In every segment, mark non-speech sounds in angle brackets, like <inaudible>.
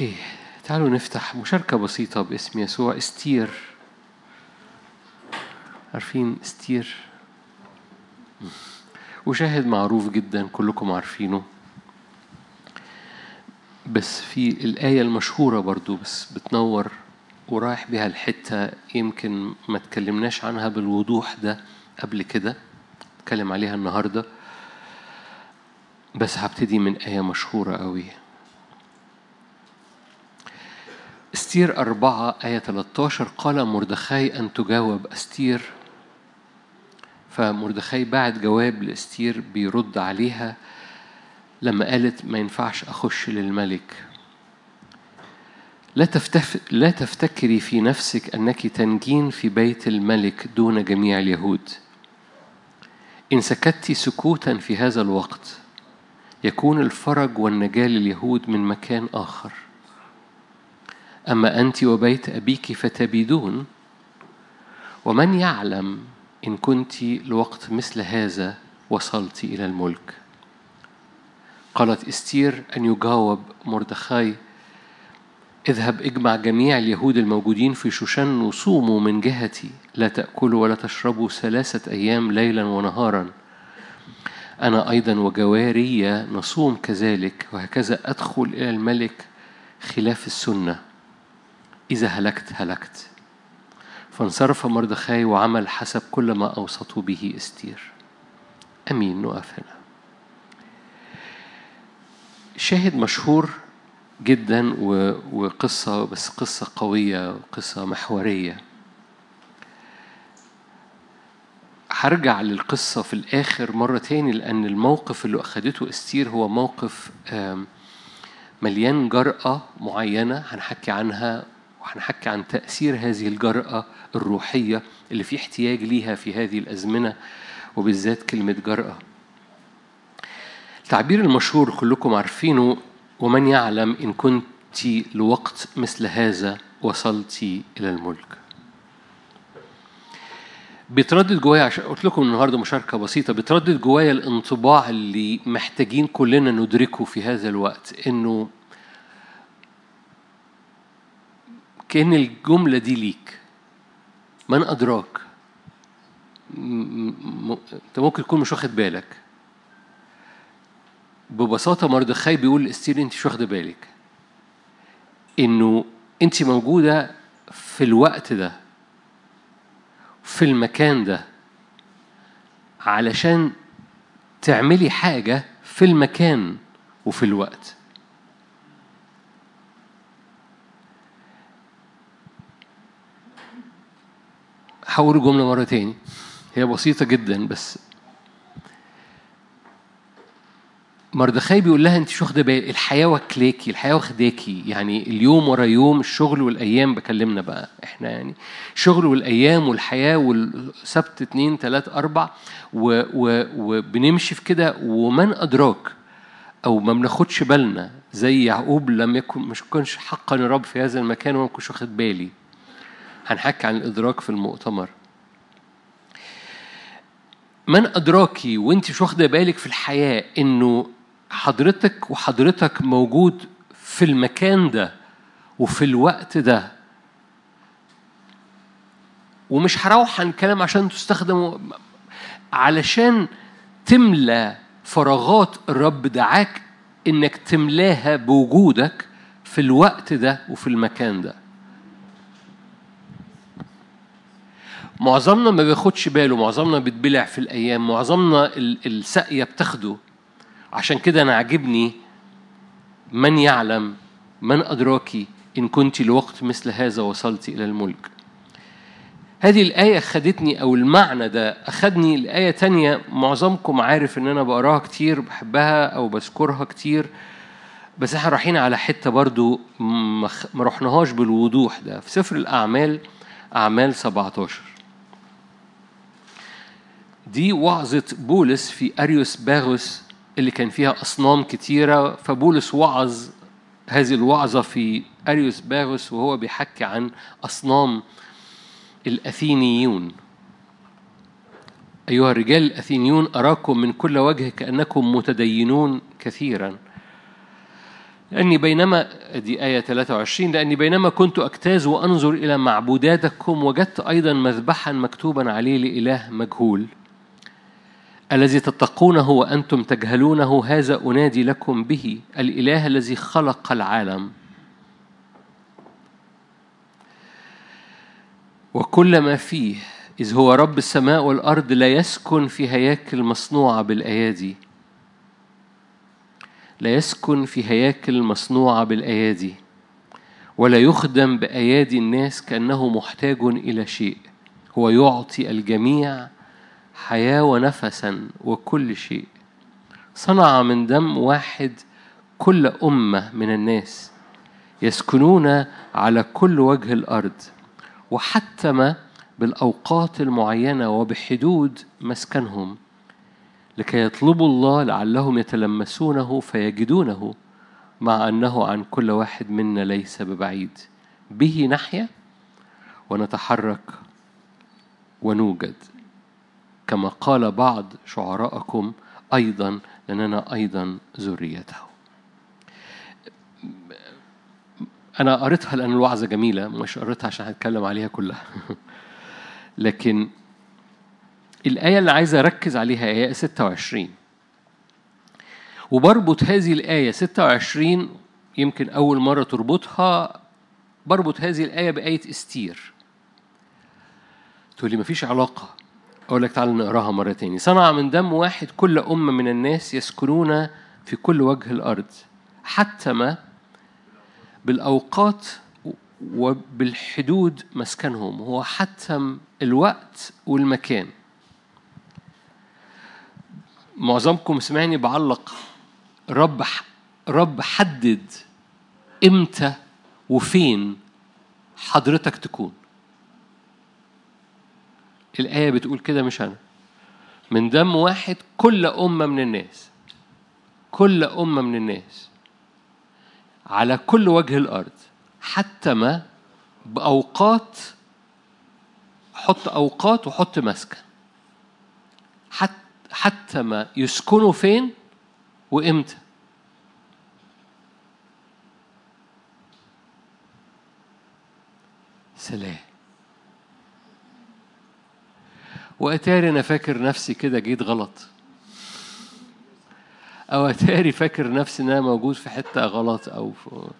أوكي تعالوا نفتح مشاركة بسيطة باسم يسوع استير عارفين استير وشاهد معروف جدا كلكم عارفينه. بس في الآية المشهورة برضو بس بتنور ورايح بيها الحتة يمكن ما تكلمناش عنها بالوضوح ده قبل كده اتكلم عليها النهاردة. بس هبتدي من آية مشهورة قوي. أستير أربعة آية 13 قال مردخاي أن تجاوب أستير. فمردخاي بعت جواب لأستير بيرد عليها لما قالت ما ينفعش أخش للملك. لا, تفتف... لا تفتكري في نفسك أنك تنجين في بيت الملك دون جميع اليهود. إن سكت سكوتا في هذا الوقت يكون الفرج والنجاة لليهود من مكان آخر. أما أنت وبيت أبيك فتبيدون؟ ومن يعلم إن كنت لوقت مثل هذا وصلت إلى الملك؟ قالت إستير أن يجاوب مردخاي اذهب اجمع جميع اليهود الموجودين في شوشن وصوموا من جهتي لا تأكلوا ولا تشربوا ثلاثة أيام ليلا ونهارا. أنا أيضا وجوارية نصوم كذلك وهكذا أدخل إلى الملك خلاف السنة. إذا هلكت هلكت. فانصرف مردخاي وعمل حسب كل ما أوصته به إستير. أمين نقف هنا. شاهد مشهور جدا وقصة بس قصة قوية قصة محورية. هرجع للقصة في الآخر مرة تاني لأن الموقف اللي أخدته إستير هو موقف مليان جرأة معينة هنحكي عنها وهنحكي عن تأثير هذه الجرأة الروحية اللي في احتياج ليها في هذه الأزمنة وبالذات كلمة جرأة. التعبير المشهور كلكم عارفينه ومن يعلم إن كنت لوقت مثل هذا وصلت إلى الملك. بيتردد جوايا عشان قلت لكم النهارده مشاركة بسيطة بيتردد جوايا الانطباع اللي محتاجين كلنا ندركه في هذا الوقت إنه كأن الجملة دي ليك. من أدراك؟ أنت ممكن تكون مش واخد بالك. ببساطة مردخاي بيقول لاستير أنت مش واخدة بالك. إنه أنت موجودة في الوقت ده في المكان ده علشان تعملي حاجة في المكان وفي الوقت. هقول الجملة مرة تاني. هي بسيطة جدا بس مردخاي بيقول لها أنت مش واخدة بالك الحياة واكلاكي الحياة واخداكي. يعني اليوم ورا يوم الشغل والأيام بكلمنا بقى إحنا يعني. الشغل والأيام والحياة والسبت اتنين تلات أربع و و وبنمشي في كده. ومن أدراك أو ما بناخدش بالنا زي يعقوب لم يكن مش كنش حقا الرب في هذا المكان وما كنتش واخد بالي. هنحكي عن الإدراك في المؤتمر. من أدراكي وأنت مش واخدة بالك في الحياة إنه حضرتك وحضرتك موجود في المكان ده وفي الوقت ده. ومش هروح عن كلام عشان تستخدموا علشان تملى فراغات الرب دعاك إنك تملاها بوجودك في الوقت ده وفي المكان ده. معظمنا ما بياخدش باله معظمنا بيتبلع في الأيام معظمنا الساقية بتاخده. عشان كده أنا عاجبني من يعلم من أدراكي إن كنت لوقت مثل هذا وصلت إلى الملك. هذه الآية خدتني أو المعنى ده أخدني لآية تانية معظمكم عارف إن أنا بقراها كتير بحبها أو بذكرها كتير. بس إحنا رايحين على حتة برضو ما رحناهاش بالوضوح ده. في سفر الأعمال أعمال 17 دي وعظة بولس في أريوس باغوس اللي كان فيها أصنام كتيرة. فبولس وعظ هذه الوعظة في أريوس باغوس وهو بيحكي عن أصنام الأثينيون. أيها الرجال الأثينيون أراكم من كل وجه كأنكم متدينون كثيرا. لأني بينما دي آية 23 لأني بينما كنت أجتاز وأنظر إلى معبوداتكم وجدت أيضا مذبحا مكتوبا عليه لإله مجهول. الذي تتقونه وأنتم تجهلونه هذا أنادي لكم به الإله الذي خلق العالم. وكل ما فيه إذ هو رب السماء والأرض لا يسكن في هياكل مصنوعة بالأيادي. لا يسكن في هياكل مصنوعة بالأيادي. ولا يخدم بأيادي الناس كأنه محتاج إلى شيء. هو يعطي الجميع حياة ونفسا وكل شيء. صنع من دم واحد كل أمة من الناس يسكنون على كل وجه الأرض وحتم بالأوقات المعينة وبحدود مسكنهم لكي يطلبوا الله لعلهم يتلمسونه فيجدونه مع أنه عن كل واحد منا ليس ببعيد. به نحيا ونتحرك ونوجد. كما قال بعض شعراءكم أيضا لأننا أيضا ذريته. أنا قريتها لأن الوعظة جميلة مش قريتها عشان هتكلم عليها كلها. <laughs> لكن الآية اللي عايز أركز عليها آية 26 وبربط هذه الآية 26 يمكن أول مرة تربطها بربط هذه الآية بآية إستير. تقول لي مفيش علاقة. أقول لك تعالى نقراها مرة تاني. صنع من دم واحد كل أمة من الناس يسكنون في كل وجه الأرض حتم بالأوقات وبالحدود مسكنهم هو حتم الوقت والمكان. معظمكم سمعني بعلق. رب رب حدد إمتى وفين حضرتك تكون. الآية بتقول كده مش أنا. من دم واحد كل أمة من الناس. كل أمة من الناس. على كل وجه الأرض. حتى ما بأوقات حط أوقات وحط مسكن. حتى حتى ما يسكنوا فين وإمتى. سلام. وأتاري أنا فاكر نفسي كده جيت غلط. أو أتاري فاكر نفسي إن أنا موجود في حتة غلط أو في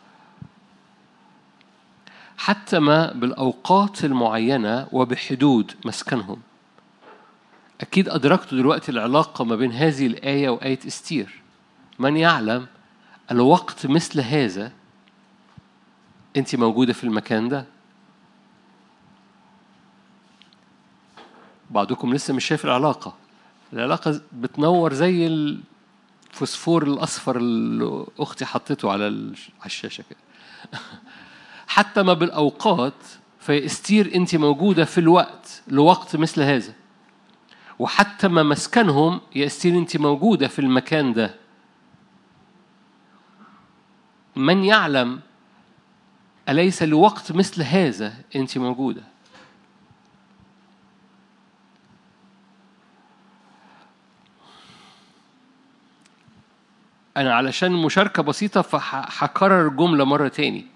حتى ما بالأوقات المعينة وبحدود مسكنهم. أكيد أدركتوا دلوقتي العلاقة ما بين هذه الآية وآية إستير. من يعلم الوقت مثل هذا أنت موجودة في المكان ده؟ بعضكم لسه مش شايف العلاقة. العلاقة بتنور زي الفوسفور الأصفر اللي أختي حطيته على الشاشة كده. <laughs> حتى ما بالأوقات فيستير أنت موجودة في الوقت لوقت مثل هذا. وحتى ما مسكنهم يستير أنت موجودة في المكان ده. من يعلم أليس لوقت مثل هذا أنت موجودة؟ أنا علشان مشاركة بسيطة فهكرر الجملة مرة تاني.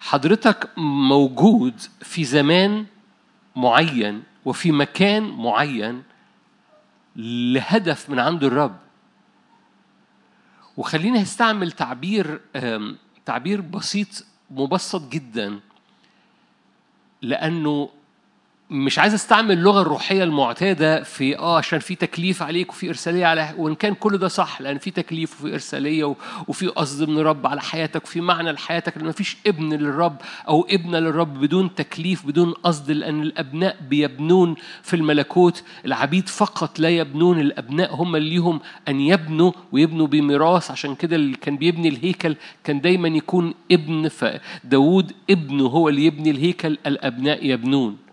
حضرتك موجود في زمان معين وفي مكان معين لهدف من عند الرب. وخلينا استعمل تعبير تعبير بسيط مبسط جدا لأنه مش عايز استعمل اللغة الروحية المعتادة في آه عشان في تكليف عليك وفي إرسالية على وإن كان كل ده صح لأن في تكليف وفي إرسالية وفي قصد من الرب على حياتك وفي معنى لحياتك لأن مفيش ابن للرب أو ابنة للرب بدون تكليف بدون قصد لأن الأبناء بيبنون في الملكوت. العبيد فقط لا يبنون الأبناء هم اللي ليهم أن يبنوا ويبنوا بميراث. عشان كده اللي كان بيبني الهيكل كان دايما يكون ابن فداود ابنه هو اللي يبني الهيكل الأبناء يبنون.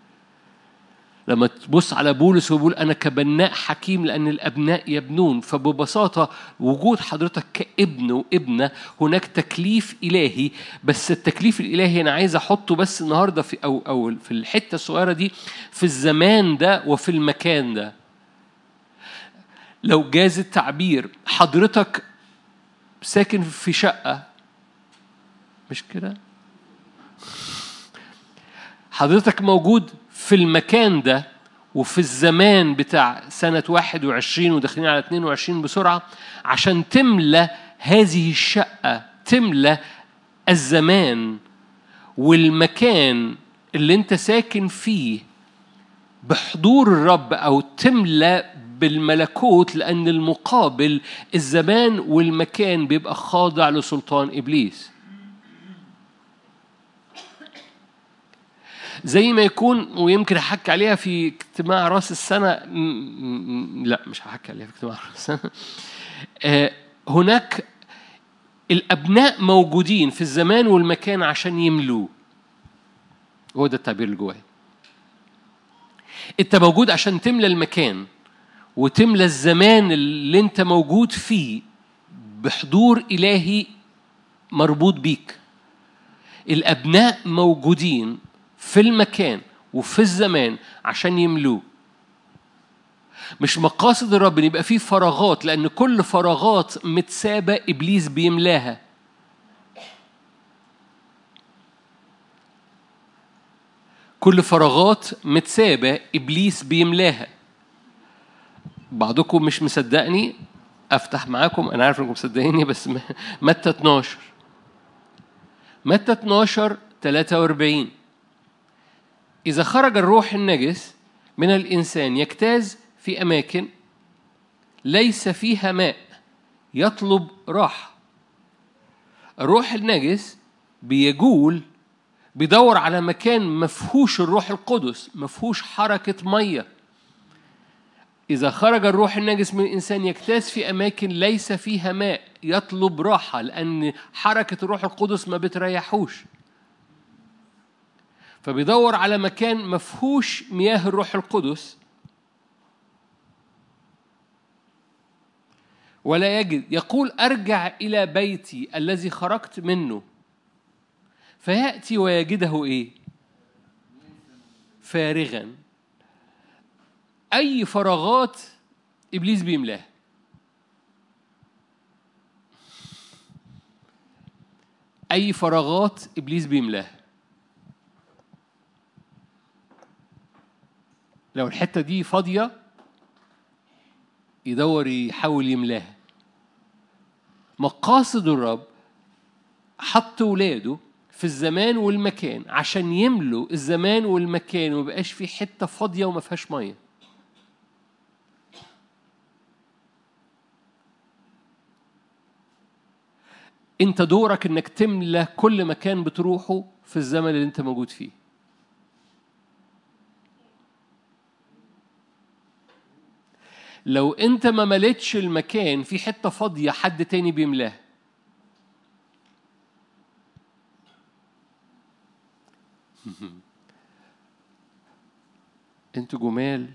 لما تبص على بولس ويقول أنا كبناء حكيم لأن الأبناء يبنون فببساطة وجود حضرتك كابن وابنة هناك تكليف إلهي بس التكليف الإلهي أنا عايز أحطه بس النهاردة في أو أو في الحتة الصغيرة دي في الزمان ده وفي المكان ده. لو جاز التعبير حضرتك ساكن في شقة مش كده؟ حضرتك موجود في المكان ده وفي الزمان بتاع سنة 21 وداخلين على 22 بسرعة عشان تملى هذه الشقة تملى الزمان والمكان اللي انت ساكن فيه بحضور الرب أو تملى بالملكوت لأن المقابل الزمان والمكان بيبقى خاضع لسلطان إبليس. زي ما يكون ويمكن احكي عليها في اجتماع راس السنة. لا مش هحكي عليها في اجتماع راس السنة. آه، هناك الأبناء موجودين في الزمان والمكان عشان يملوه. هو ده التعبير اللي جوايا. انت موجود عشان تملى المكان وتملى الزمان اللي انت موجود فيه بحضور إلهي مربوط بيك. الأبناء موجودين في المكان وفي الزمان عشان يملوه. مش مقاصد الرب إن يبقى فيه فراغات لأن كل فراغات متسابة إبليس بيملاها. كل فراغات متسابة إبليس بيملاها. بعضكم مش مصدقني أفتح معاكم أنا عارف إنكم مصدقيني بس <laughs> متى 12 متى 12 43 إذا خرج الروح النجس من الإنسان يجتاز في أماكن ليس فيها ماء يطلب راحة. الروح النجس بيجول بيدور على مكان مفهوش الروح القدس مفهوش حركة مية. إذا خرج الروح النجس من الإنسان يجتاز في أماكن ليس فيها ماء يطلب راحة لأن حركة الروح القدس ما بتريحوش. فبيدور على مكان مفهوش مياه الروح القدس ولا يجد. يقول أرجع إلى بيتي الذي خرجت منه. فيأتي ويجده إيه؟ فارغا. أي فراغات إبليس بيملاها أي فراغات إبليس بيملاها لو الحتة دي فاضية يدور يحاول يملاها. مقاصد الرب حط ولاده في الزمان والمكان عشان يملوا الزمان والمكان وما بقاش في حتة فاضية وما فيهاش مية. انت دورك انك تملى كل مكان بتروحه في الزمن اللي انت موجود فيه. لو انت ما مليتش المكان في حتة فاضية حد تاني بيملاها. <laughs> أنتوا جمال.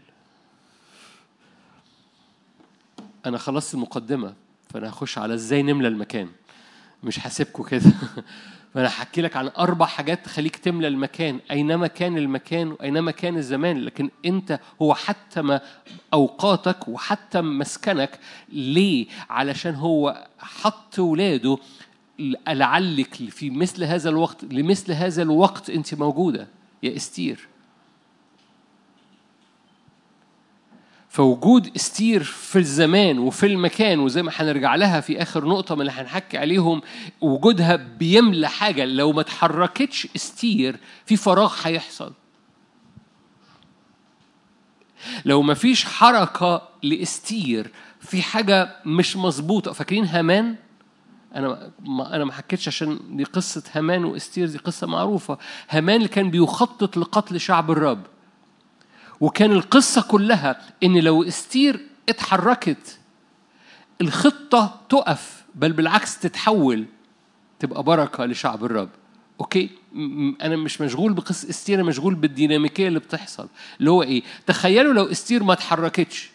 أنا خلصت المقدمة فأنا هخش على إزاي نملى المكان. مش هسيبكم كده. <laughs> فانا هحكي لك عن أربع حاجات تخليك تملى المكان أينما كان المكان وأينما كان الزمان لكن أنت هو حتى ما أوقاتك وحتى مسكنك ليه؟ علشان هو حط ولاده لعلك في مثل هذا الوقت لمثل هذا الوقت أنت موجودة يا إستير. فوجود استير في الزمان وفي المكان وزي ما هنرجع لها في آخر نقطة من اللي هنحكي عليهم وجودها بيملى حاجة. لو ما اتحركتش استير في فراغ هيحصل. لو ما فيش حركة لاستير في حاجة مش مظبوطة. فاكرين هامان؟ أنا ما أنا ما حكيتش عشان دي قصة هامان واستير دي قصة معروفة. هامان اللي كان بيخطط لقتل شعب الرب. وكان القصة كلها إن لو استير اتحركت الخطة تقف بل بالعكس تتحول تبقى بركة لشعب الرب. okay؟ أنا مش مشغول بقصه استير أنا مشغول بالديناميكية اللي بتحصل. اللي هو إيه؟ تخيلوا لو استير ما اتحركتش.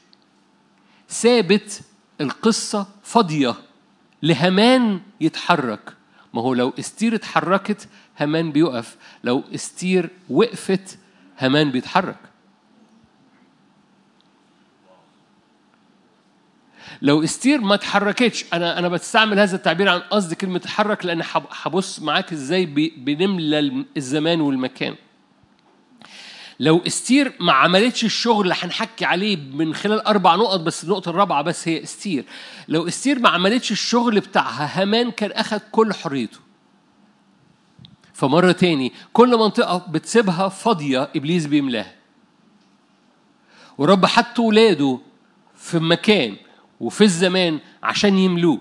ثابت القصة فاضية. لهمان يتحرك. ما هو لو استير اتحركت همان بيقف. لو استير وقفت همان بيتحرك. لو استير ما اتحركتش أنا أنا بستعمل هذا التعبير عن قصد كلمة تحرك لأن هبص معاك إزاي بنملى الزمان والمكان. لو استير ما عملتش الشغل اللي هنحكي عليه من خلال أربع نقط بس النقطة الرابعة بس هي استير. لو استير ما عملتش الشغل بتاعها هامان كان أخذ كل حريته. فمرة تاني كل منطقة بتسيبها فاضية إبليس بيملاها. ورب حط ولاده في مكان وفي الزمان عشان يملوه.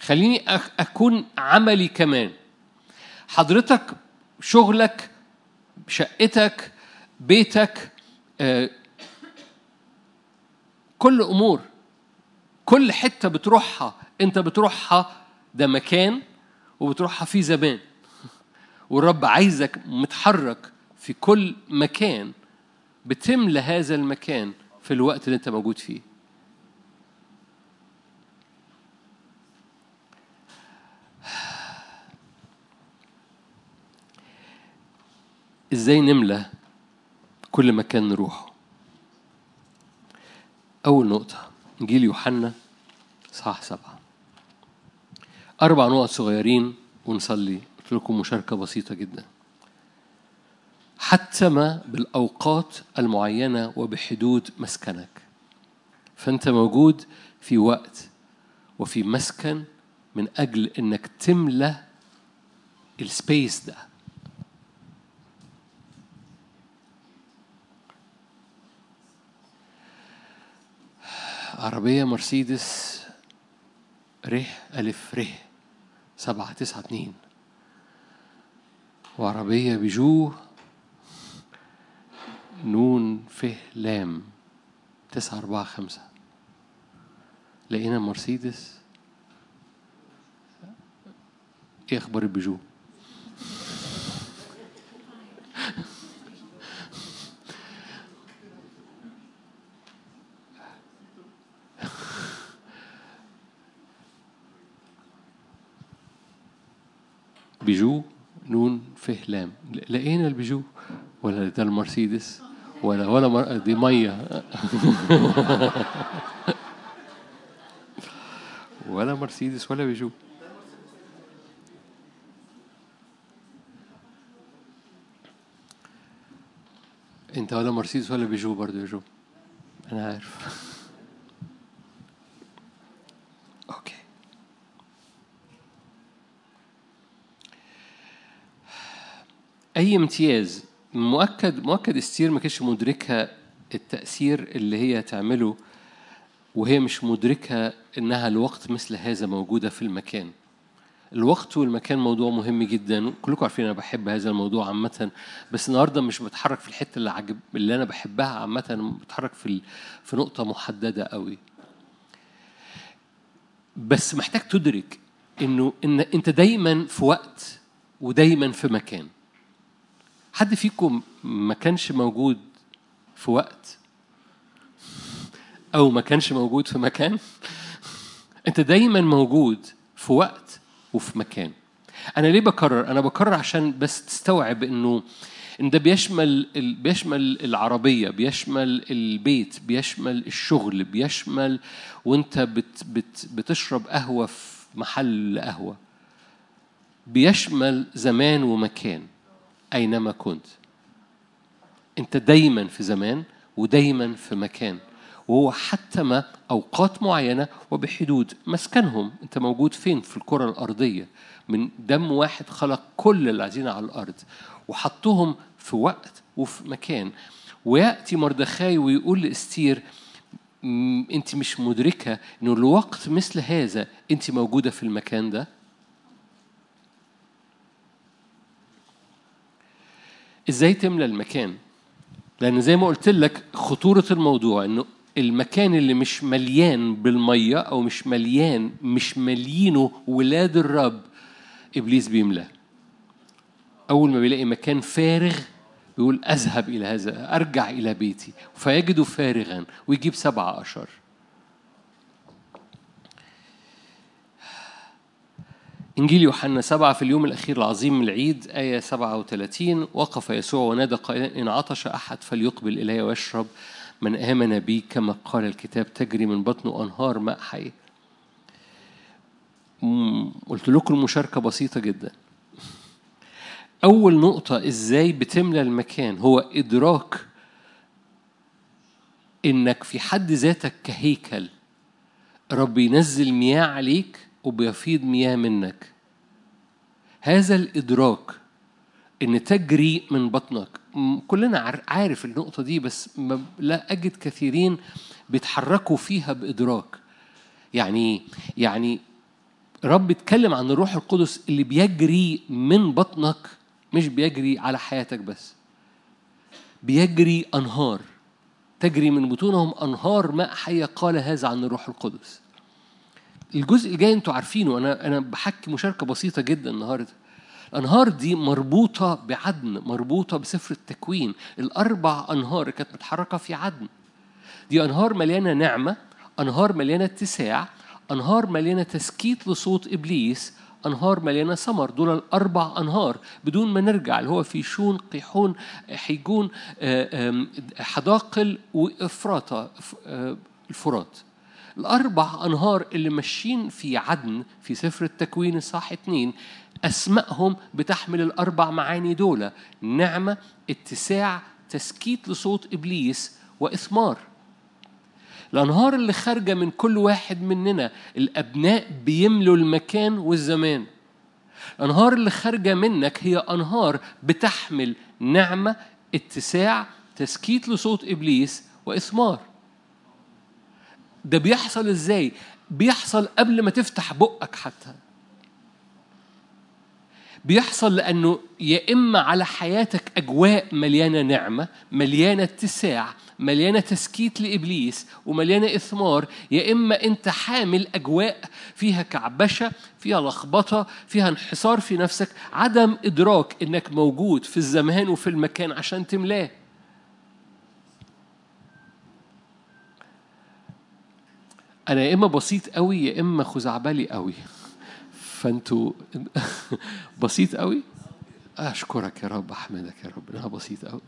خليني أك- أكون عملي كمان. حضرتك شغلك شقتك بيتك آه، كل أمور كل حتة بتروحها أنت بتروحها ده مكان وبتروحها في زمان. <laughs> والرب عايزك متحرك في كل مكان بتملى هذا المكان في الوقت اللي انت موجود فيه. إزاي نملى كل مكان نروحه؟ أول نقطة إنجيل يوحنا صح سبعة. أربع نقط صغيرين ونصلي قلت لكم مشاركة بسيطة جدا. حتم بالأوقات المعينة وبحدود مسكنك. فأنت موجود في وقت وفي مسكن من أجل أنك تملى السبيس ده. عربية مرسيدس ر ألف ر سبعة تسعة اتنين. وعربية بيجو نون ف لام تسعة أربعة خمسة. لقينا مرسيدس. إيه أخبار البيجو؟ بيجو نون ف لام. لقينا البيجو ولا ده المرسيدس؟ ولا ولا مر... دي مية. <laughs> ولا مرسيدس ولا بيجو. انت ولا مرسيدس ولا بيجو برضه يا جو. أنا عارف. okay. <laughs> أي امتياز مؤكد مؤكد استير ما كانتش مدركه التأثير اللي هي تعمله وهي مش مدركه إنها الوقت مثل هذا موجودة في المكان. الوقت والمكان موضوع مهم جدا كلكم عارفين أنا بحب هذا الموضوع عامة بس النهارده مش بتحرك في الحتة اللي عجب اللي أنا بحبها عامة بتحرك في ال... في نقطة محددة قوي. بس محتاج تدرك إنه ان أنت دايما في وقت ودايما في مكان. حد فيكم ما كانش موجود في وقت؟ أو ما كانش موجود في مكان؟ أنت دايما موجود في وقت وفي مكان. أنا ليه بكرر؟ أنا بكرر عشان بس تستوعب إنه إن ده بيشمل ال- بيشمل العربية بيشمل البيت بيشمل الشغل بيشمل وأنت بت بت بتشرب قهوة في محل قهوة. بيشمل زمان ومكان. أينما كنت. أنت دايما في زمان ودايما في مكان وهو حتم أوقات معينة وبحدود مسكنهم. أنت موجود فين؟ في الكرة الأرضية. من دم واحد خلق كل الذين على الأرض وحطهم في وقت وفي مكان. ويأتي مردخاي ويقول لأستير "م- أنت مش مدركة إنه الوقت مثل هذا. أنت موجودة في المكان ده؟ إزاي تملى المكان؟ لأن زي ما قلت لك خطورة الموضوع إنه المكان اللي مش مليان بالمية أو مش مليان مش مليينه ولاد الرب إبليس بيملاه. أول ما بيلاقي مكان فارغ بيقول أذهب إلى هذا أرجع إلى بيتي. فيجده فارغا ويجيب سبعة اشهر إنجيل يوحنا سبعة في اليوم الأخير العظيم من العيد آية 37 وقف يسوع ونادى قائلا إن عطش أحد فليقبل إلي ويشرب. من آمن بي كما قال الكتاب تجري من بطنه أنهار ماء حي. قلت لكم المشاركة بسيطة جدا. أول نقطة إزاي بتملى المكان؟ هو إدراك إنك في حد ذاتك كهيكل. رب ينزل مياه عليك وبيفيض مياه منك. هذا الإدراك إن تجري من بطنك كلنا عار- عارف النقطة دي بس لا أجد كثيرين بيتحركوا فيها بإدراك. يعني يعني رب اتكلم عن الروح القدس اللي بيجري من بطنك مش بيجري على حياتك بس. بيجري أنهار. تجري من بطونهم أنهار ماء حية قال هذا عن الروح القدس. الجزء الجاي أنتوا عارفينه. أنا أنا بحكي مشاركة بسيطة جدا النهارده. الأنهار دي مربوطة بعدن مربوطة بسفر التكوين. الأربع أنهار كانت متحركة في عدن. دي أنهار مليانة نعمة أنهار مليانة اتساع أنهار مليانة تسكيت لصوت إبليس أنهار مليانة ثمر دول الأربع أنهار. بدون ما نرجع اللي هو في شون قيحون حيجون آه، حداقل وإفراطة آه، الفرات. الأربع أنهار اللي ماشيين في عدن في سفر التكوين الصح اتنين أسمائهم بتحمل الأربع معاني دول نعمة اتساع تسكيت لصوت إبليس وإثمار. الأنهار اللي خارجة من كل واحد مننا الأبناء بيملوا المكان والزمان. الأنهار اللي خارجة منك هي أنهار بتحمل نعمة اتساع تسكيت لصوت إبليس وإثمار. ده بيحصل إزاي؟ بيحصل قبل ما تفتح بقك حتى. بيحصل لأنه يا إما على حياتك أجواء مليانة نعمة مليانة اتساع مليانة تسكيت لإبليس ومليانة إثمار يا إما أنت حامل أجواء فيها كعبشة فيها لخبطة فيها انحصار في نفسك عدم إدراك إنك موجود في الزمان وفي المكان عشان تملاه. أنا يا إما بسيط قوي يا إما خزعبلي قوي. فأنتوا <laughs> بسيط قوي؟ أشكرك يا رب أحمدك يا رب أنا بسيط قوي.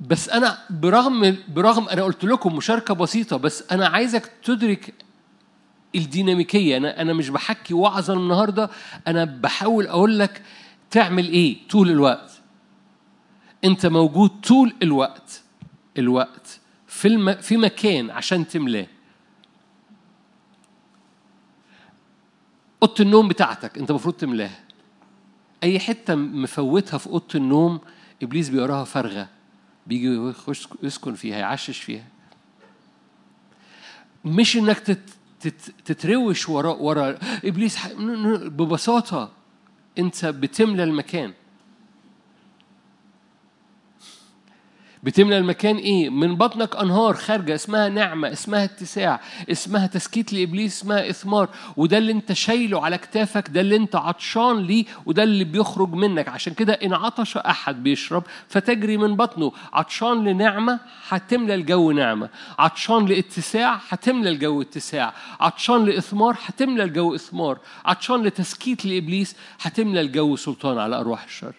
بس أنا برغم برغم أنا قلت لكم مشاركة بسيطة بس أنا عايزك تدرك الديناميكية. أنا أنا مش بحكي وعظا النهارده أنا بحاول أقول لك تعمل إيه طول الوقت. أنت موجود طول الوقت. الوقت. في الم... في مكان عشان تملاه. أوضة النوم بتاعتك أنت المفروض تملاها أي حتة مفوتها في أوضة النوم إبليس بيراها فارغه بيجي يخش يسكن فيها يعشش فيها. مش إنك. تت... تتروش ورا ورا. إبليس ح... ببساطة أنت بتملى المكان. بتملى المكان إيه؟ من بطنك أنهار خارجة اسمها نعمة اسمها اتساع اسمها تسكيت لإبليس اسمها إثمار وده اللي أنت شايله على كتافك ده اللي أنت عطشان ليه وده اللي بيخرج منك. عشان كده إن عطش أحد بيشرب فتجري من بطنه. عطشان لنعمة هتملى الجو نعمة. عطشان لاتساع هتملى الجو اتساع. عطشان لإثمار هتملى الجو إثمار. عطشان لتسكيت لإبليس هتملى الجو سلطان على أرواح الشر.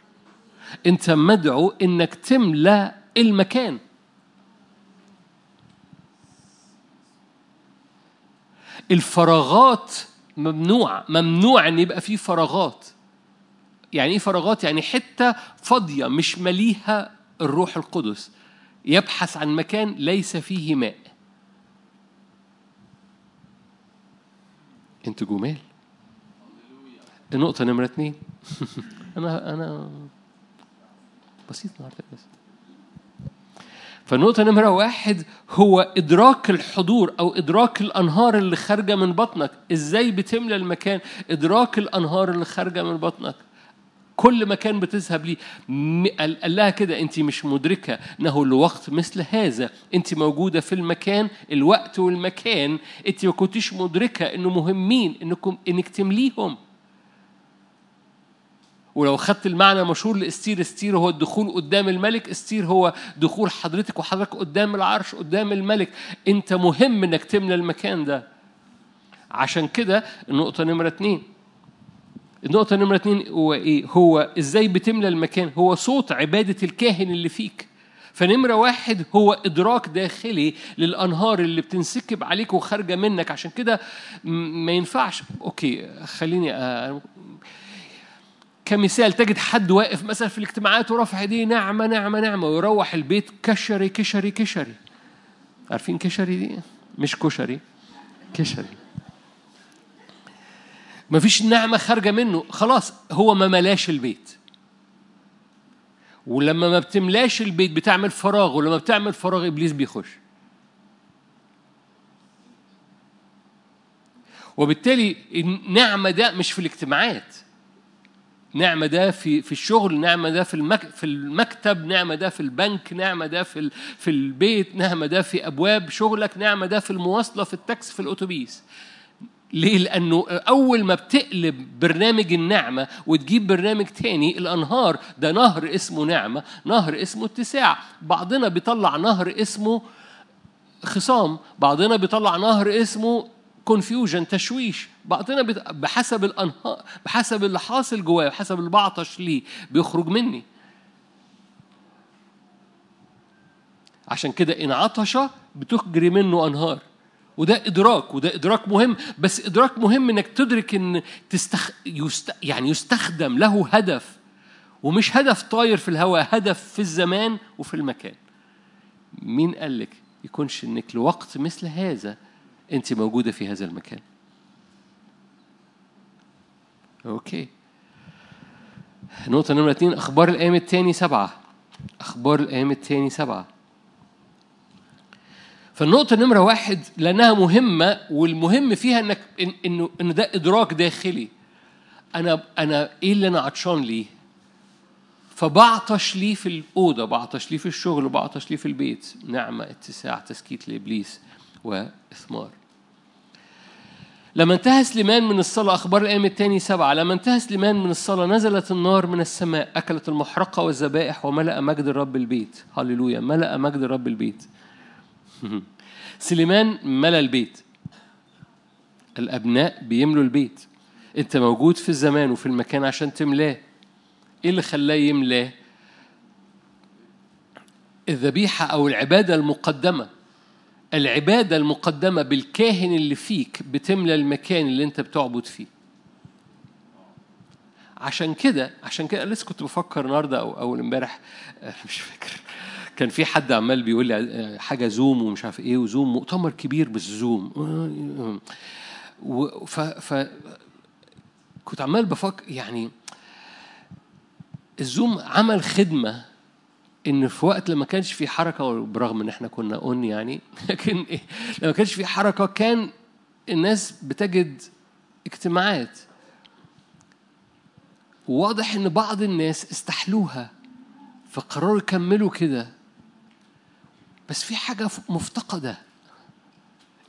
أنت مدعو إنك تملى المكان. الفراغات ممنوع ممنوع إن يبقى في فراغات. يعني إيه فراغات؟ يعني حتة فاضية مش مليها الروح القدس. يبحث عن مكان ليس فيه ماء. انت جمال. النقطة نمرة اتنين. <laughs> أنا أنا بسيط النهارده بس. فالنقطة نمرة واحد هو إدراك الحضور أو إدراك الأنهار اللي خارجة من بطنك. إزاي بتملى المكان؟ إدراك الأنهار اللي خارجة من بطنك. كل مكان بتذهب ليه. قال لها كده انت مش مدركة. إنه لوقت مثل هذا. انت موجودة في المكان الوقت والمكان. انت ما كنتيش مدركة إنه مهمين انكم إنك تمليهم. ولو خدت المعنى مشهور لإستير إستير هو الدخول قدام الملك إستير هو دخول حضرتك وحضرتك قدام العرش قدام الملك أنت مهم إنك تملى المكان ده عشان كده النقطة نمرة اتنين النقطة نمرة اتنين هو إيه؟ هو إزاي بتملى المكان؟ هو صوت عبادة الكاهن اللي فيك. فنمرة واحد هو إدراك داخلي للأنهار اللي بتنسكب عليك وخارجة منك عشان كده ما ينفعش أوكي خليني أ... كمثال تجد حد واقف مثلا في الاجتماعات ورافع إيديه نعمة نعمة نعمة ويروح البيت كشري كشري كشري. عارفين كشري دي؟ مش كشري كشري. مفيش نعمة خارجة منه. خلاص هو ما ملاش البيت. ولما ما بتملاش البيت بتعمل فراغ ولما بتعمل فراغ إبليس بيخش. وبالتالي النعمة ده مش في الاجتماعات. نعمة ده في في الشغل نعمة ده في المك في المكتب نعمة ده في البنك نعمة ده في في البيت نعمة ده في أبواب شغلك نعمة ده في المواصلة في التاكسي في الأتوبيس. ليه؟ لأنه أول ما بتقلب برنامج النعمة وتجيب برنامج تاني الأنهار ده نهر اسمه نعمة نهر اسمه اتساع. بعضنا بيطلع نهر اسمه خصام بعضنا بيطلع نهر اسمه confusion تشويش. بعضنا بحسب الأنهار بحسب اللي حاصل جواه بحسب اللي بعطش ليه بيخرج مني. عشان كده إن عطش بتجري منه أنهار. وده إدراك وده إدراك مهم. بس إدراك مهم إنك تدرك إن تستخ... يست... يعني يستخدم له هدف. ومش هدف طاير في الهواء هدف في الزمان وفي المكان. مين قال لك يكونش إنك لوقت مثل هذا أنت موجودة في هذا المكان؟ أوكي. نقطة نمرة اتنين أخبار الأيام التاني سبعة. أخبار الأيام التاني سبعة. فالنقطة نمرة واحد لأنها مهمة والمهم فيها إنك إن إنه إن ده إدراك داخلي. أنا أنا إيه اللي أنا عطشان ليه؟ فبعطش ليه في الأوضة بعطش ليه في الشغل بعطش ليه في البيت. نعمة اتساع تسكيت لإبليس وإثمار. لما انتهى سليمان من الصلاة أخبار الأيام الثاني سبعة لما انتهى سليمان من الصلاة نزلت النار من السماء أكلت المحرقة والذبائح وملأ مجد الرب البيت. هللويا ملأ مجد الرب البيت. <laughs> سليمان ملأ البيت. الأبناء بيملوا البيت. أنت موجود في الزمان وفي المكان عشان تملاه. إيه اللي خلاه يملاه؟ الذبيحة أو العبادة المقدمة. العبادة المقدمة بالكاهن اللي فيك بتملى المكان اللي أنت بتعبد فيه. عشان كده عشان كده لسه كنت بفكر النهارده أو أول امبارح مش فاكر. كان في حد عمال بيقول لي حاجة زوم ومش عارف إيه وزوم مؤتمر كبير بالزوم. ف, ف كنت عمال بفكر يعني الزوم عمل خدمة إن في وقت لما كانش في حركة برغم إن إحنا كنا أون يعني <laughs> لكن إيه لما كانش في حركة كان الناس بتجد اجتماعات. واضح إن بعض الناس استحلوها فقرروا يكملوا كده. بس في حاجة مفتقدة.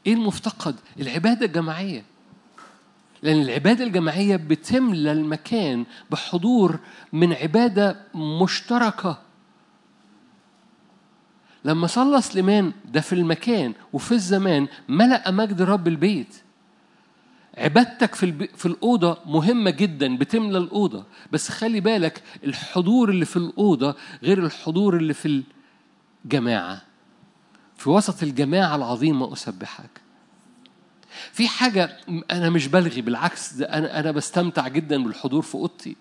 إيه المفتقد؟ العبادة الجماعية. لأن العبادة الجماعية بتملى المكان بحضور من عبادة مشتركة. لما صلى سليمان ده في المكان وفي الزمان ملأ مجد رب البيت. عبادتك في. في الأوضة مهمة جدا بتملى الأوضة. بس خلي بالك الحضور اللي في الأوضة غير الحضور اللي في الجماعة. في وسط الجماعة العظيمة أسبحك. في حاجة أنا مش بلغي بالعكس ده أنا أنا بستمتع جدا بالحضور في أوضتي.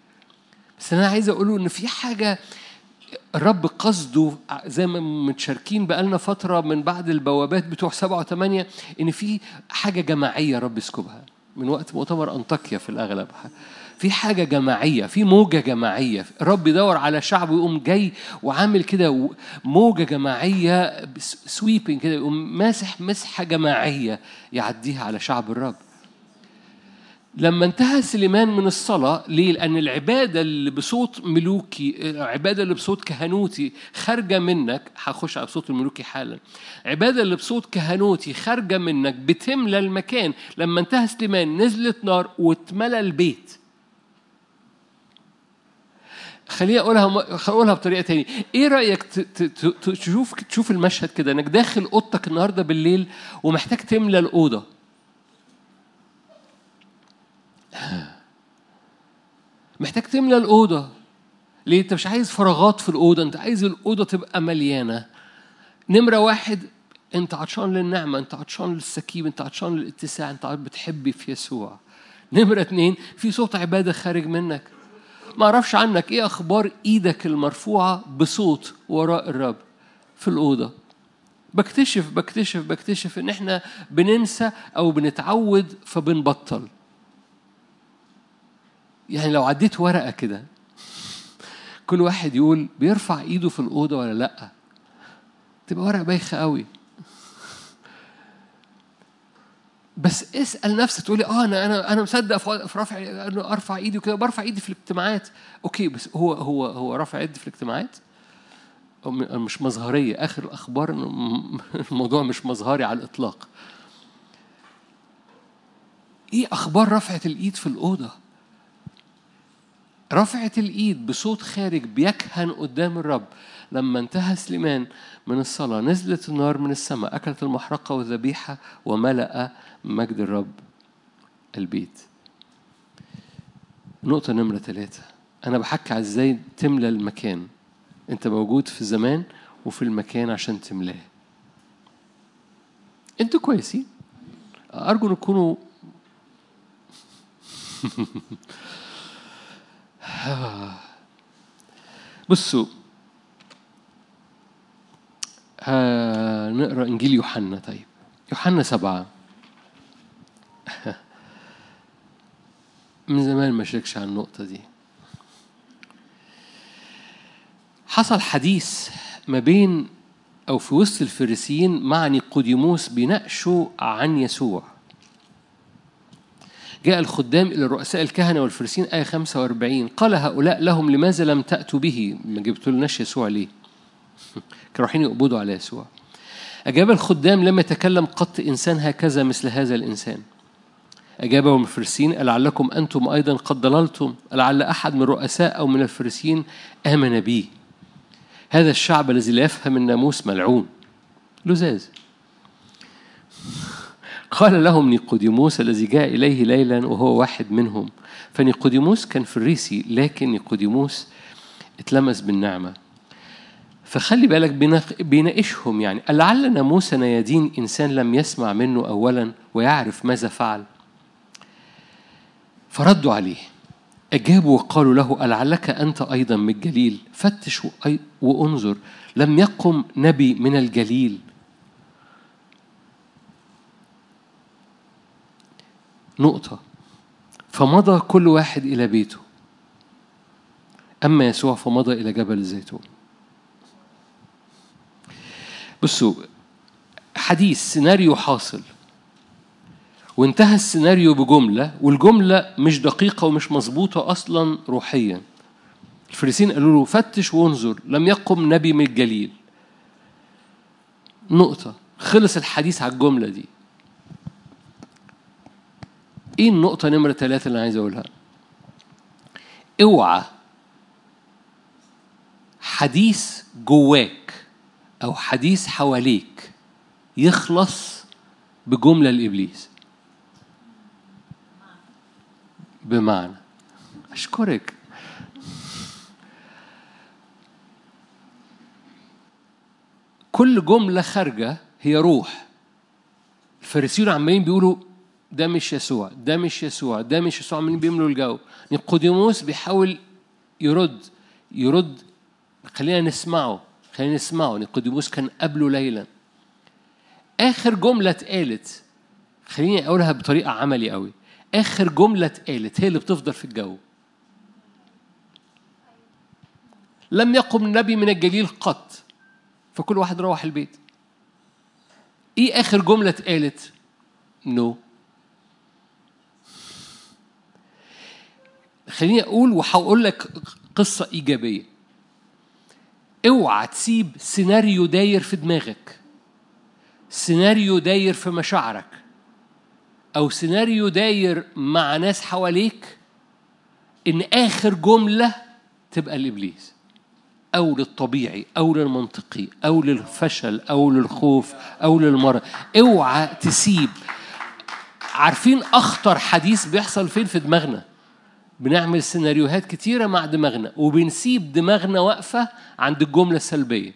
بس أنا عايز أقوله إن في حاجة الرب قصده زي ما متشاركين بقالنا فترة من بعد البوابات بتوع سبعة وثمانية إن في حاجة جماعية رب يسكبها. من وقت مؤتمر أنطاكيا في الأغلب. في حاجة جماعية في موجة جماعية. الرب يدور على شعب ويقوم جاي وعامل كده موجة جماعية سويبنج كده يقوم ماسح مسحة جماعية يعديها على شعب الرب. لما انتهى سليمان من الصلاة ليه؟ لأن العبادة اللي بصوت ملوكي العبادة اللي بصوت كهنوتي خارجة منك هخش على صوت الملوكي حالا. العبادة اللي بصوت كهنوتي خارجة منك بتملى المكان لما انتهى سليمان نزلت نار واتملى البيت. خليني أقولها أقولها بطريقة تانية. إيه رأيك تشوف تشوف المشهد كده؟ إنك داخل أوضتك النهارده بالليل ومحتاج تملى الأوضة. محتاج تملى الأوضة. ليه؟ أنت مش عايز فراغات في الأوضة أنت عايز الأوضة تبقى مليانة. نمرة واحد أنت عطشان للنعمة أنت عطشان للسكيب أنت عطشان للاتساع أنت بتحبي في يسوع. نمرة اتنين في صوت عبادة خارج منك. ما أعرفش عنك إيه أخبار إيدك المرفوعة بصوت وراء الرب في الأوضة؟ بكتشف بكتشف بكتشف إن إحنا بننسى أو بنتعود فبنبطل. يعني لو عديت ورقة كده كل واحد يقول بيرفع إيده في الأوضة ولا لأ؟ تبقى ورقة بايخة قوي بس اسأل نفسك تقولي آه أنا أنا أنا مصدق في رفع إنه أرفع إيدي وكده برفع إيدي في الاجتماعات. أوكي بس هو هو هو رفع إيدي في الاجتماعات؟ مش مظهرية. آخر الأخبار <laughs> الموضوع مش مظهري على الإطلاق. إيه أخبار رفعة الإيد في الأوضة؟ رفعت الإيد بصوت خارج بيكهن قدام الرب. لما انتهى سليمان من الصلاة نزلت النار من السماء أكلت المحرقة والذبيحة وملأ مجد الرب البيت. نقطة نمرة ثلاثة أنا بحكي على إزاي تملى المكان. أنت موجود في الزمان وفي المكان عشان تملاه. أنتوا كويسين. أرجو أن تكونوا <laughs> بصوا نقرأ إنجيل يوحنا. طيب يوحنا سبعة. <laughs> من زمان ما شاركش على النقطة دي. حصل حديث ما بين أو في وسط الفريسيين مع نيقوديموس بيناقشوا عن يسوع. جاء الخدام إلى رؤساء الكهنة والفريسيين آية 45 قال هؤلاء لهم لماذا لم تأتوا به؟ ما جبتوا يسوع ليه؟ <laughs> كانوا رايحين يقبضوا على يسوع. أجاب الخدام لم يتكلم قط إنسان هكذا مثل هذا الإنسان. أجابهم الفريسيين لعلكم أنتم أيضا قد ضللتم؟ لعل أحد من الرؤساء أو من الفريسيين آمن بي؟ هذا الشعب الذي لا يفهم الناموس ملعون. لزاز. قال لهم نيقوديموس الذي جاء إليه ليلا وهو واحد منهم. فنيقوديموس كان فريسي لكن نيقوديموس اتلمس بالنعمة. فخلي بالك بيناقشهم يعني. لعل ناموسنا يدين إنسان لم يسمع منه أولا ويعرف ماذا فعل؟ فردوا عليه. أجابوا وقالوا له ألعلك أنت أيضا من الجليل؟ فتش وأنظر لم يقم نبي من الجليل. نقطة. فمضى كل واحد إلى بيته. أما يسوع فمضى إلى جبل الزيتون. بصوا حديث سيناريو حاصل. وانتهى السيناريو بجملة والجملة مش دقيقة ومش مظبوطة أصلا روحيا. الفريسين قالوا له فتش وانظر لم يقم نبي من الجليل. نقطة. خلص الحديث على الجملة دي. إيه النقطة نمرة ثلاثة اللي أنا عايز أقولها؟ اوعى حديث جواك أو حديث حواليك يخلص بجملة لإبليس بمعنى. أشكرك. كل جملة خارجة هي روح. الفارسيون عمالين بيقولوا ده مش يسوع ده مش يسوع ده مش يسوع عمالين بيملوا الجو. نيقوديموس بيحاول يرد يرد. خلينا نسمعه خلينا نسمعه. نيقوديموس كان قبله ليلا. آخر جملة اتقالت خليني أقولها بطريقة عملي قوي. آخر جملة اتقالت هي اللي بتفضل في الجو. لم يقم نبي من الجليل قط فكل واحد روح البيت. إيه آخر جملة اتقالت؟ no. no. خليني أقول وهقول لك قصة إيجابية. اوعى تسيب سيناريو داير في دماغك. سيناريو داير في مشاعرك. أو سيناريو داير مع ناس حواليك إن آخر جملة تبقى لإبليس. أو للطبيعي أو للمنطقي أو للفشل أو للخوف أو للمرض. اوعى تسيب. عارفين أخطر حديث بيحصل فين في دماغنا؟ بنعمل سيناريوهات كتيرة مع دماغنا وبنسيب دماغنا واقفة عند الجملة السلبية.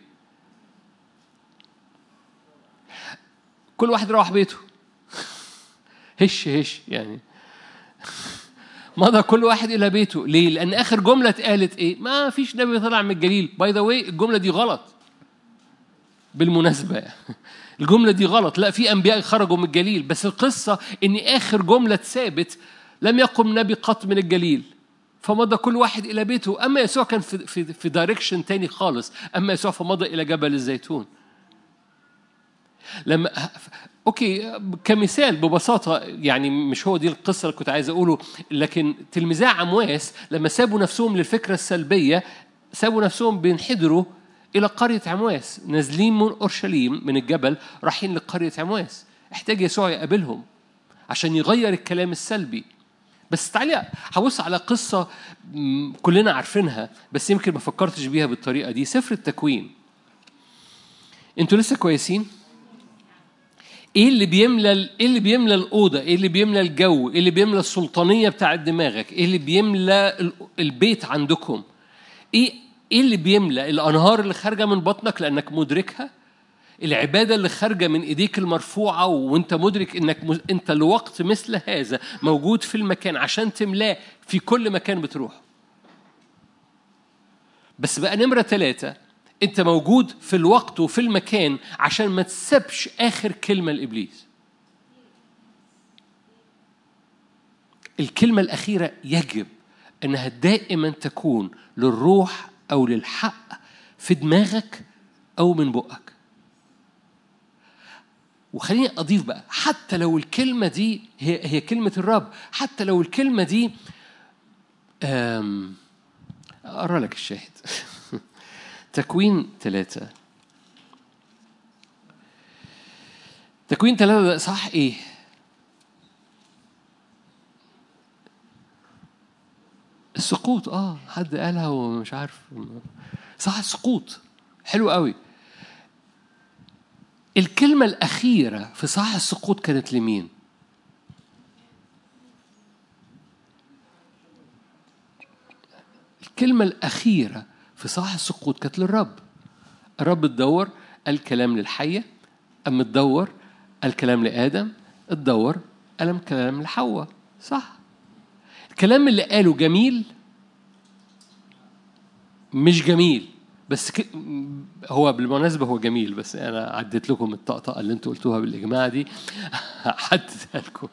كل واحد روح بيته. <laughs> هش هش يعني. <laughs> مضى كل واحد إلى بيته. ليه؟ لأن آخر جملة اتقالت إيه؟ ما فيش نبي طلع من الجليل. by the way الجملة دي غلط. بالمناسبة. <laughs> الجملة دي غلط. لا في أنبياء خرجوا من الجليل. بس القصة إن آخر جملة اتسابت لم يقم نبي قط من الجليل فمضى كل واحد إلى بيته. أما يسوع كان في في, في direction تاني خالص. أما يسوع فمضى إلى جبل الزيتون. لما أوكي كمثال ببساطة يعني مش هو دي القصة اللي كنت عايز أقوله لكن تلميذي عمواس لما سابوا نفسهم للفكرة السلبية سابوا نفسهم بينحدروا إلى قرية عمواس. نازلين من أورشليم من الجبل رايحين لقرية عمواس. احتاج يسوع يقابلهم عشان يغير الكلام السلبي. بس تعالى هبص على قصة كلنا عارفينها بس يمكن ما فكرتش بيها بالطريقة دي. سفر التكوين. أنتوا لسه كويسين؟ إيه اللي بيملى إيه اللي بيملى الأوضة؟ إيه اللي بيملى الجو؟ إيه اللي بيملى السلطانية بتاعت دماغك؟ إيه اللي بيملى البيت عندكم؟ إيه إيه اللي بيملى الأنهار اللي خارجة من بطنك لأنك مدركها؟ العبادة اللي خارجة من إيديك المرفوعة وأنت مدرك إنك م... أنت لوقت مثل هذا موجود في المكان عشان تملاه في كل مكان بتروح. بس بقى نمرة ثلاثة أنت موجود في الوقت وفي المكان عشان ما تسبش آخر كلمة لإبليس. الكلمة الأخيرة يجب أنها دائما تكون للروح أو للحق في دماغك أو من بقك. وخليني أضيف بقى حتى لو الكلمة دي هي هي كلمة الرب حتى لو الكلمة دي أقرأ لك الشاهد. <laughs> تكوين ثلاثة تكوين ثلاثة صح إيه؟ السقوط آه حد قالها ومش عارف. صح السقوط. حلو قوي. الكلمة الأخيرة في صح السقوط كانت لمين؟ الكلمة الأخيرة في صح السقوط كانت للرب. الرب تدور الكلام للحية أم تدور الكلام لآدم تدور ألم كلام لحواء. صح. الكلام اللي قاله جميل مش جميل. بس ك... هو بالمناسبة هو جميل بس أنا عديت لكم الطقطقة اللي أنتوا قلتوها بالإجماع دي. <laughs> عديتها لكم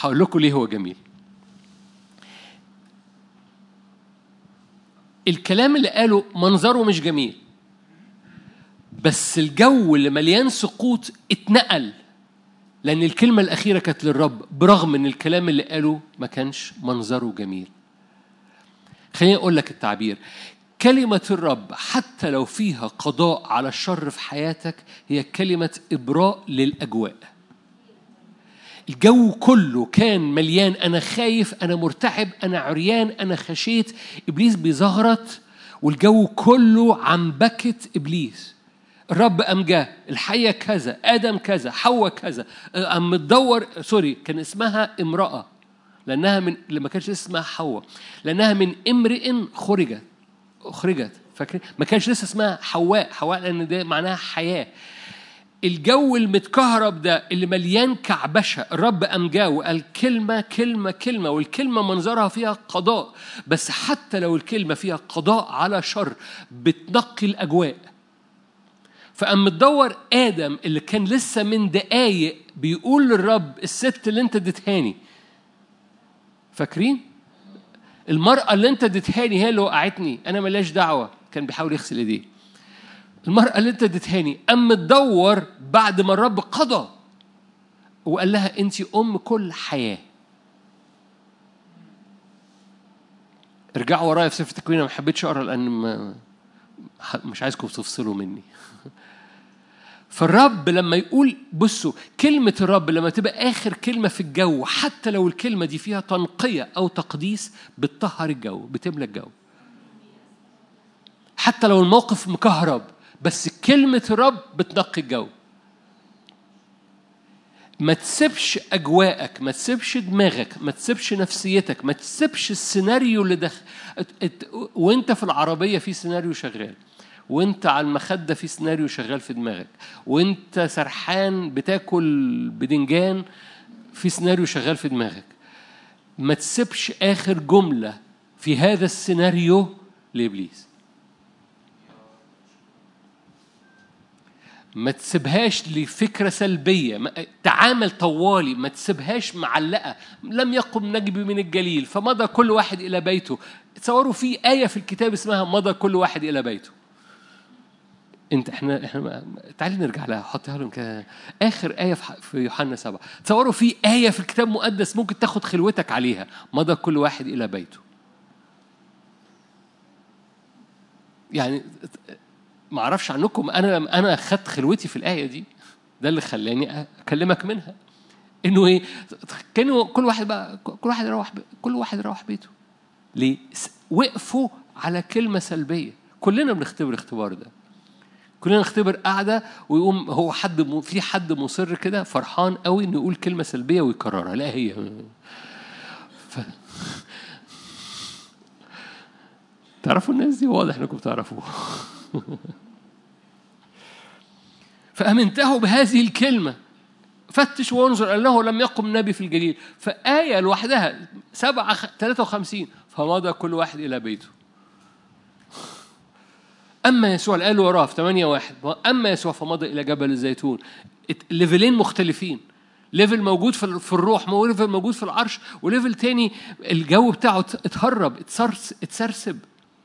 هقول لكم ليه هو جميل. الكلام اللي قاله منظره مش جميل بس الجو اللي مليان سقوط اتنقل لأن الكلمة الأخيرة كانت للرب برغم إن الكلام اللي قاله ما كانش منظره جميل. خليني أقول لك التعبير. كلمة الرب حتى لو فيها قضاء على الشر في حياتك هي كلمة إبراء للأجواء. الجو كله كان مليان أنا خايف أنا مرتعب أنا عريان أنا خشيت إبليس بيزغرط والجو كله عن بكة إبليس. الرب أم جه الحية كذا آدم كذا حواء كذا أم تدور سوري كان اسمها امرأة لأنها من لما كانش اسمها حواء لأنها من امرئ خرجت. أخرجت. فاكرين؟ ما كانش لسه اسمها حواء. حواء لأن ده معناها حياة. الجو المتكهرب ده اللي مليان كعبشة الرب جا وقال كلمة كلمة كلمة والكلمة منظرها فيها قضاء. بس حتى لو الكلمة فيها قضاء على شر بتنقي الأجواء. فقام تدور آدم اللي كان لسه من دقايق بيقول للرب الست اللي انت اديتهاني. فاكرين؟ المرأة اللي انت اديتهاني هي اللي وقعتني أنا ملاش دعوة. كان بيحاول يغسل إيديه. المرأة اللي انت اديتهاني أما تدور بعد ما الرب قضى وقال لها انت أم كل حياة. ارجعوا ورايا في سفر التكوين ما حبيتش لأن ما مش عايزكم تفصلوا مني. فالرب لما يقول بصوا كلمة الرب لما تبقى آخر كلمة في الجو حتى لو الكلمة دي فيها تنقية أو تقديس بتطهر الجو بتملى الجو. حتى لو الموقف مكهرب بس كلمة الرب بتنقي الجو. ما تسيبش أجواءك ما تسيبش دماغك ما تسيبش نفسيتك ما تسيبش السيناريو اللي دخل وانت في العربية في سيناريو شغال. وانت على المخدة في سيناريو شغال في دماغك وانت سرحان بتاكل بدنجان في سيناريو شغال في دماغك. ما تسيبش آخر جملة في هذا السيناريو لإبليس. ما تسيبهاش لفكرة سلبية تعامل طوالي ما تسيبهاش معلقة. لم يقم نجبي من الجليل فمضى كل واحد إلى بيته. تصوروا في آية في الكتاب اسمها مضى كل واحد إلى بيته. انت إحنا إحنا تعالي نرجع لها حطيها لهم كده آخر آية في يوحنا سبعة. تصوروا في آية في الكتاب المقدس ممكن تاخد خلوتك عليها. مضى كل واحد إلى بيته. يعني ما أعرفش عنكم أنا أنا اخذت خلوتي في الآية دي. ده اللي خلاني أكلمك منها. إنه إيه كانوا كل واحد بقى كل واحد يروح كل واحد يروح بيته. ليه؟ وقفوا على كلمة سلبية. كلنا بنختبر الاختبار ده. كلنا نختبر قاعدة ويقوم هو حد في حد مصر كده فرحان قوي إنه يقول كلمة سلبية ويكررها. لا هي ف... تعرفوا الناس دي؟ واضح إنكم تعرفوها <laughs> فأمنته بهذه الكلمة. فتش وانظر أنه لم يقم نبي في الجليل. فآية لوحدها سبعة 53 فمضى كل واحد إلى بيته. أما يسوع اللي قال وراه في 8 واحد أما يسوع فمضى إلى جبل الزيتون ليفلين مختلفين. level موجود في الروح و level موجود في العرش و level تاني الجو بتاعه اتهرب اتسرسب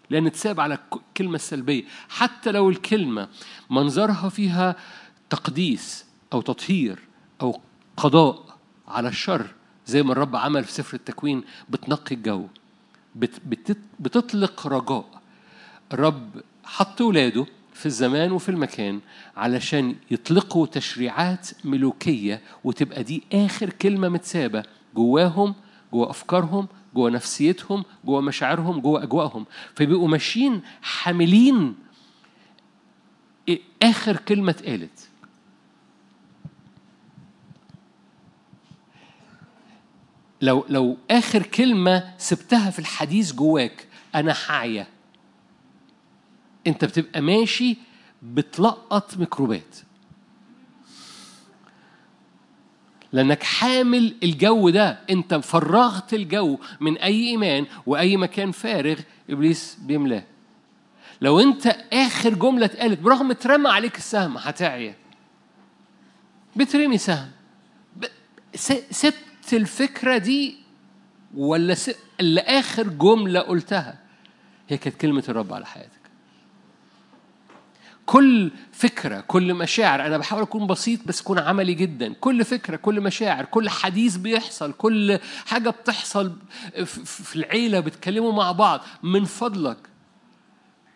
لأن اتساب على الكلمة السلبية حتى لو الكلمة منظرها فيها تقديس أو تطهير أو قضاء على الشر زي ما الرب عمل في سفر التكوين بتنقي الجو بتطلق رجاء. الرب حط ولاده في الزمان وفي المكان علشان يطلقوا تشريعات ملوكية وتبقى دي آخر كلمة متسابة جواهم جوا أفكارهم جوا نفسيتهم جوا مشاعرهم جوا أجواءهم. فبيبقوا ماشيين حاملين. آخر كلمة اتقالت. لو لو آخر كلمة سبتها في الحديث جواك أنا حاية. أنت بتبقى ماشي بتلقط ميكروبات. لأنك حامل الجو ده أنت فرغت الجو من أي إيمان وأي مكان فارغ إبليس بيملاه. لو أنت آخر جملة اتقالت برغم اترمى عليك السهم هتعيا. بترمي سهم. سبت الفكرة دي ولا. اللي آخر جملة قلتها؟ هي كانت كلمة الرب على حياتك. كل فكرة كل مشاعر أنا بحاول أكون بسيط بس أكون عملي جدا. كل فكرة كل مشاعر كل حديث بيحصل كل حاجة بتحصل في العيلة بتكلموا مع بعض من فضلك.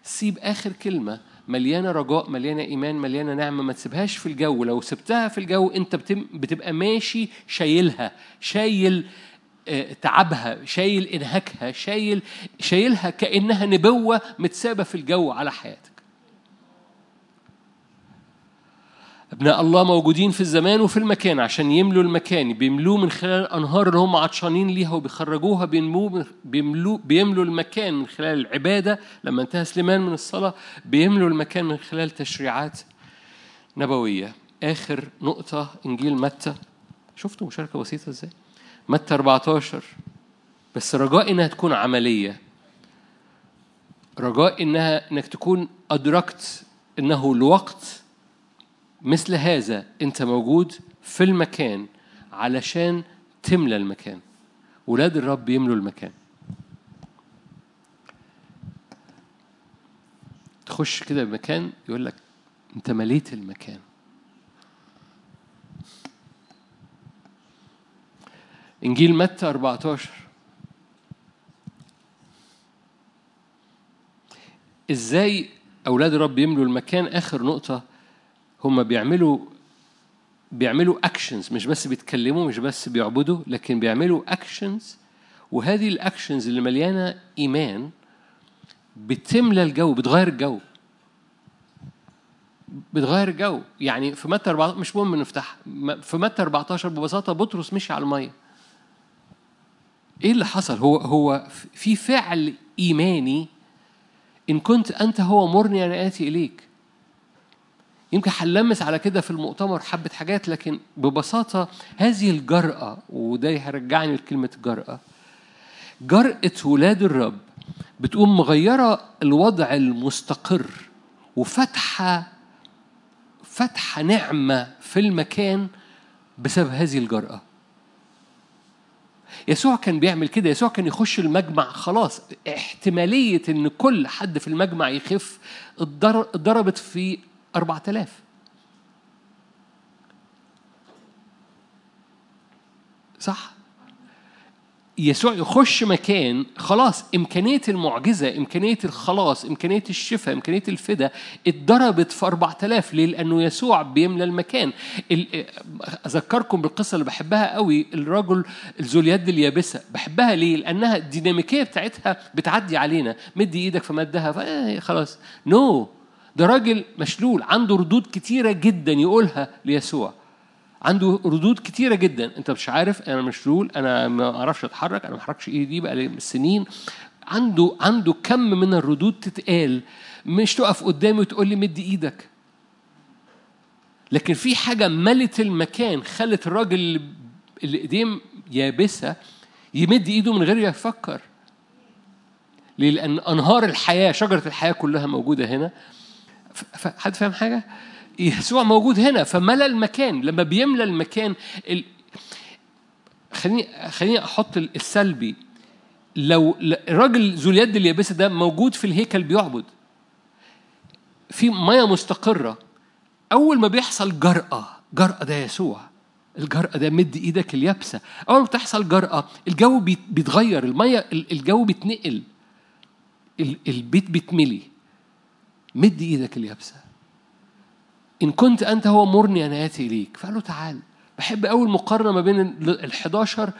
سيب آخر كلمة. مليانة رجاء مليانة إيمان مليانة نعمة. ما تسيبهاش في الجو. لو سبتها في الجو أنت بتبقى ماشي شايلها. شايل آه، تعبها شايل إنهاكها شايل شايلها كأنها نبوة متسابة في الجو على حياتك. أبناء الله موجودين في الزمان وفي المكان عشان يملوا المكان بيملوه من خلال الانهار اللي هم عطشانين ليها وبيخرجوها بيملوا بيملوا المكان من خلال العبادة. لما انتهى سليمان من الصلاة بيملوا المكان من خلال تشريعات نبوية. آخر نقطة إنجيل متى؟ شفتوا مشاركة بسيطة إزاي؟ متى 14 بس رجاء إنها تكون عملية. رجاء انها إنك تكون أدركت إنه الوقت مثل هذا أنت موجود في المكان علشان تملى المكان. ولاد الرب يملوا المكان. تخش كده بمكان يقول لك أنت مليت المكان. إنجيل متى 14 إزاي أولاد الرب يملوا المكان؟ آخر نقطة هم بيعملوا بيعملوا actions مش بس بيتكلموا مش بس بيعبدوا لكن بيعملوا actions وهذه ال actions اللي مليانة إيمان بتملى الجو بتغير الجو. بتغير الجو. يعني في متى 14 مش مهم نفتح. في متى 14 ببساطة بطرس مشي على المية. إيه اللي حصل؟ هو هو في فعل إيماني. إن كنت أنت هو مرني أنا آتي إليك. يمكن هنلمس على كده في المؤتمر حبة حاجات لكن ببساطة هذه الجرأة وده هيرجعني لكلمة جرأة جرأة ولاد الرب بتقوم مغيرة الوضع المستقر وفتحة فتحة نعمة في المكان بسبب هذه الجرأة. يسوع كان بيعمل كده يسوع كان يخش المجمع خلاص احتمالية إن كل حد في المجمع يخف اتضربت في أربعة آلاف. صح؟ يسوع يخش مكان خلاص إمكانية المعجزة إمكانية الخلاص إمكانية الشفاء إمكانية الفدا اتضربت في أربعة آلاف. ليه؟ لأنه يسوع بيملى المكان. أذكركم بالقصة اللي بحبها قوي الرجل ذو اليد اليابسة. بحبها ليه؟ لأنها الديناميكية بتاعتها بتعدي علينا. مدي إيدك فمدها خلاص. نو no. ده راجل مشلول عنده ردود كتيرة جدا يقولها ليسوع. عنده ردود كتيرة جدا. أنت مش عارف أنا مشلول أنا ما أعرفش أتحرك أنا ما أحركش إيدي دي بقى سنين. عنده عنده كم من الردود تتقال. مش تقف قدامي وتقول لي مد إيدك. لكن في حاجة ملت المكان خلت الراجل اللي ايديه يابسة يمد إيده من غير يفكر. ليه؟ لأن أنهار الحياة شجرة الحياة كلها موجودة هنا. حد فاهم حاجة؟ يسوع موجود هنا فملى المكان. لما بيملى المكان ال... خليني خليني أحط السلبي. لو الراجل ذو اليد اليابسة ده موجود في الهيكل بيعبد. في مية مستقرة. أول ما بيحصل جرأة جرأة ده يسوع. الجرأة ده مد إيدك اليابسة. أول ما بتحصل جرأة الجو بيتغير. المية الجو بيتنقل. البيت بيتملي. مد إيدك اليابسة. إن كنت أنت هو مرني أنا آتي إليك. فقال له تعال. بحب اول مقارنه ما بين ال 11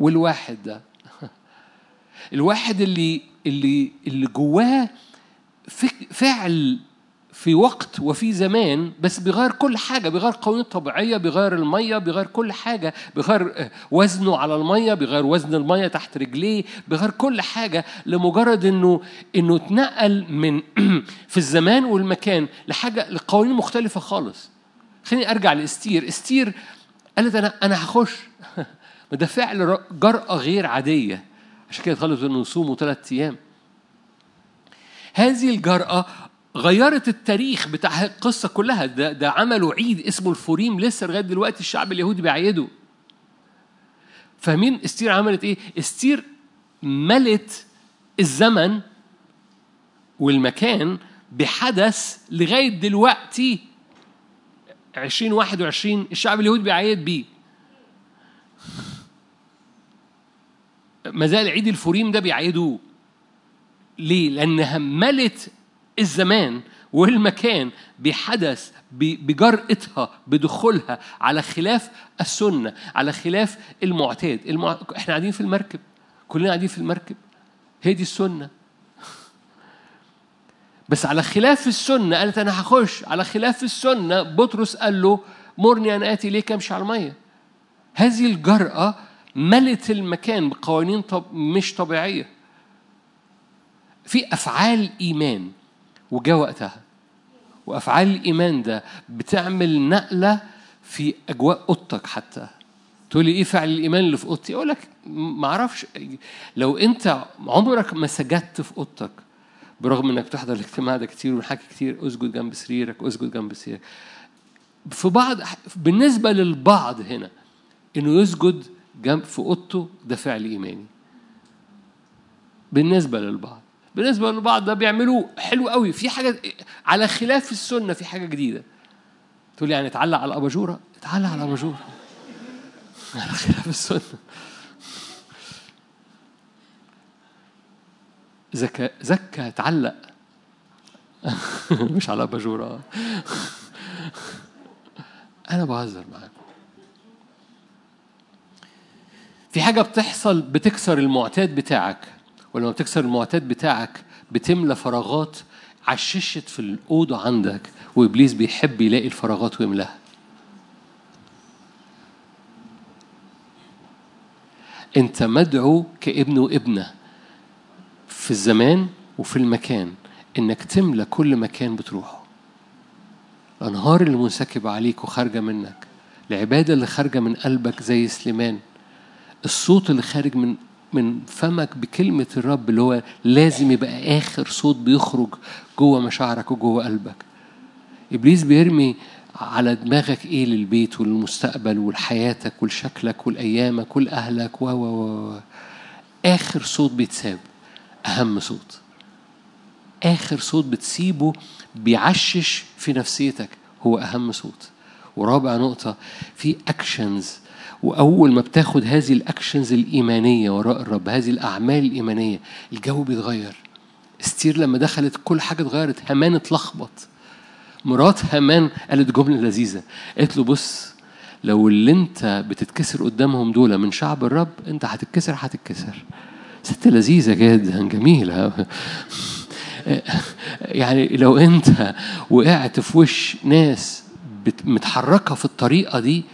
والواحد ده. <laughs> الواحد اللي اللي اللي جواه فعل في وقت وفي زمان بس بيغير كل حاجة بيغير قوانين طبيعية بيغير المية بيغير كل حاجة بيغير وزنه على المية بيغير وزن المية تحت رجليه بيغير كل حاجة لمجرد إنه إنه اتنقل من <clears throat> في الزمان والمكان لحاجة لقوانين مختلفة خالص. خليني أرجع لإستير. إستير قالت أنا أنا هخش. <laughs> ده فعل جرأة غير عادية. عشان كده طلبت انه يصوموا ثلاث أيام. هذه الجرأة غيرت التاريخ بتاع القصة كلها. ده, ده عملوا عيد اسمه الفوريم لسه لغاية دلوقتي الشعب اليهودي بيعيده. فاهمين؟ استير عملت إيه؟ استير ملت الزمن والمكان بحدث لغاية دلوقتي 2021 الشعب اليهودي بيعيد بيه. ما زال عيد الفوريم ده بيعيدوه. ليه؟ لأنها ملت الزمان والمكان بحدث بجرأتها بدخولها على خلاف السنة على خلاف المعتاد. المع... إحنا قاعدين في المركب كلنا قاعدين في المركب. هي دي السنة. بس على خلاف السنة قالت أنا هخش. على خلاف السنة بطرس قال له مرني أن آتي إليك أمشي على المية. هذه الجرأة ملت المكان بقوانين طب مش طبيعية. في أفعال إيمان وجاء وقتها. وأفعال الإيمان ده بتعمل نقلة في أجواء أوضتك حتى. تقول لي إيه فعل الإيمان اللي في أوضتي؟ أقول لك ما أعرفش. لو أنت عمرك ما سجدت في أوضتك برغم إنك بتحضر الاجتماع ده كتير ونحكي كتير أسجد جنب سريرك أسجد جنب سريرك في بعض بالنسبة للبعض هنا إنه يسجد جنب في أوضته ده فعل إيماني. بالنسبة للبعض. بالنسبة للبعض ده بيعملوه حلو قوي. في حاجة على خلاف السنة في حاجة جديدة. تقول يعني اتعلق على الأباجورة؟ اتعلق على الأباجورة. <laughs> على خلاف السنة. زكا زكا اتعلق. <laughs> مش على اباجوره <laughs> أنا بهزر معاكم. في حاجة بتحصل بتكسر المعتاد بتاعك. ولما بتكسر المعتاد بتاعك بتملى فراغات عششت في الأوضة عندك وإبليس بيحب يلاقي الفراغات ويملاها. أنت مدعو كابن وابنة في الزمان وفي المكان إنك تملى كل مكان بتروحه. الأنهار اللي منسكبة عليك وخارجة منك العبادة اللي خارجة من قلبك زي سليمان الصوت اللي خارج من من فمك بكلمة الرب اللي هو لازم يبقى آخر صوت بيخرج جوه مشاعرك وجوه قلبك. إبليس بيرمي على دماغك إيه للبيت والمستقبل ولحياتك ولشكلك ولأيامك ولأهلك؟ و و آخر صوت بيتساب أهم صوت. آخر صوت بتسيبه بيعشش في نفسيتك هو أهم صوت. ورابع نقطة في actions وأول ما بتاخد هذه ال actions الإيمانية وراء الرب هذه الأعمال الإيمانية الجو بيتغير. إستير لما دخلت كل حاجة اتغيرت. هامان اتلخبط. مرات هامان قالت جملة لذيذة. قالت له بص لو اللي انت بتتكسر قدامهم دول من شعب الرب انت هتتكسر هتتكسر. ست لذيذة جدا جميلة. <laughs> يعني لو انت وقعت في وش ناس متحركة في الطريقة دي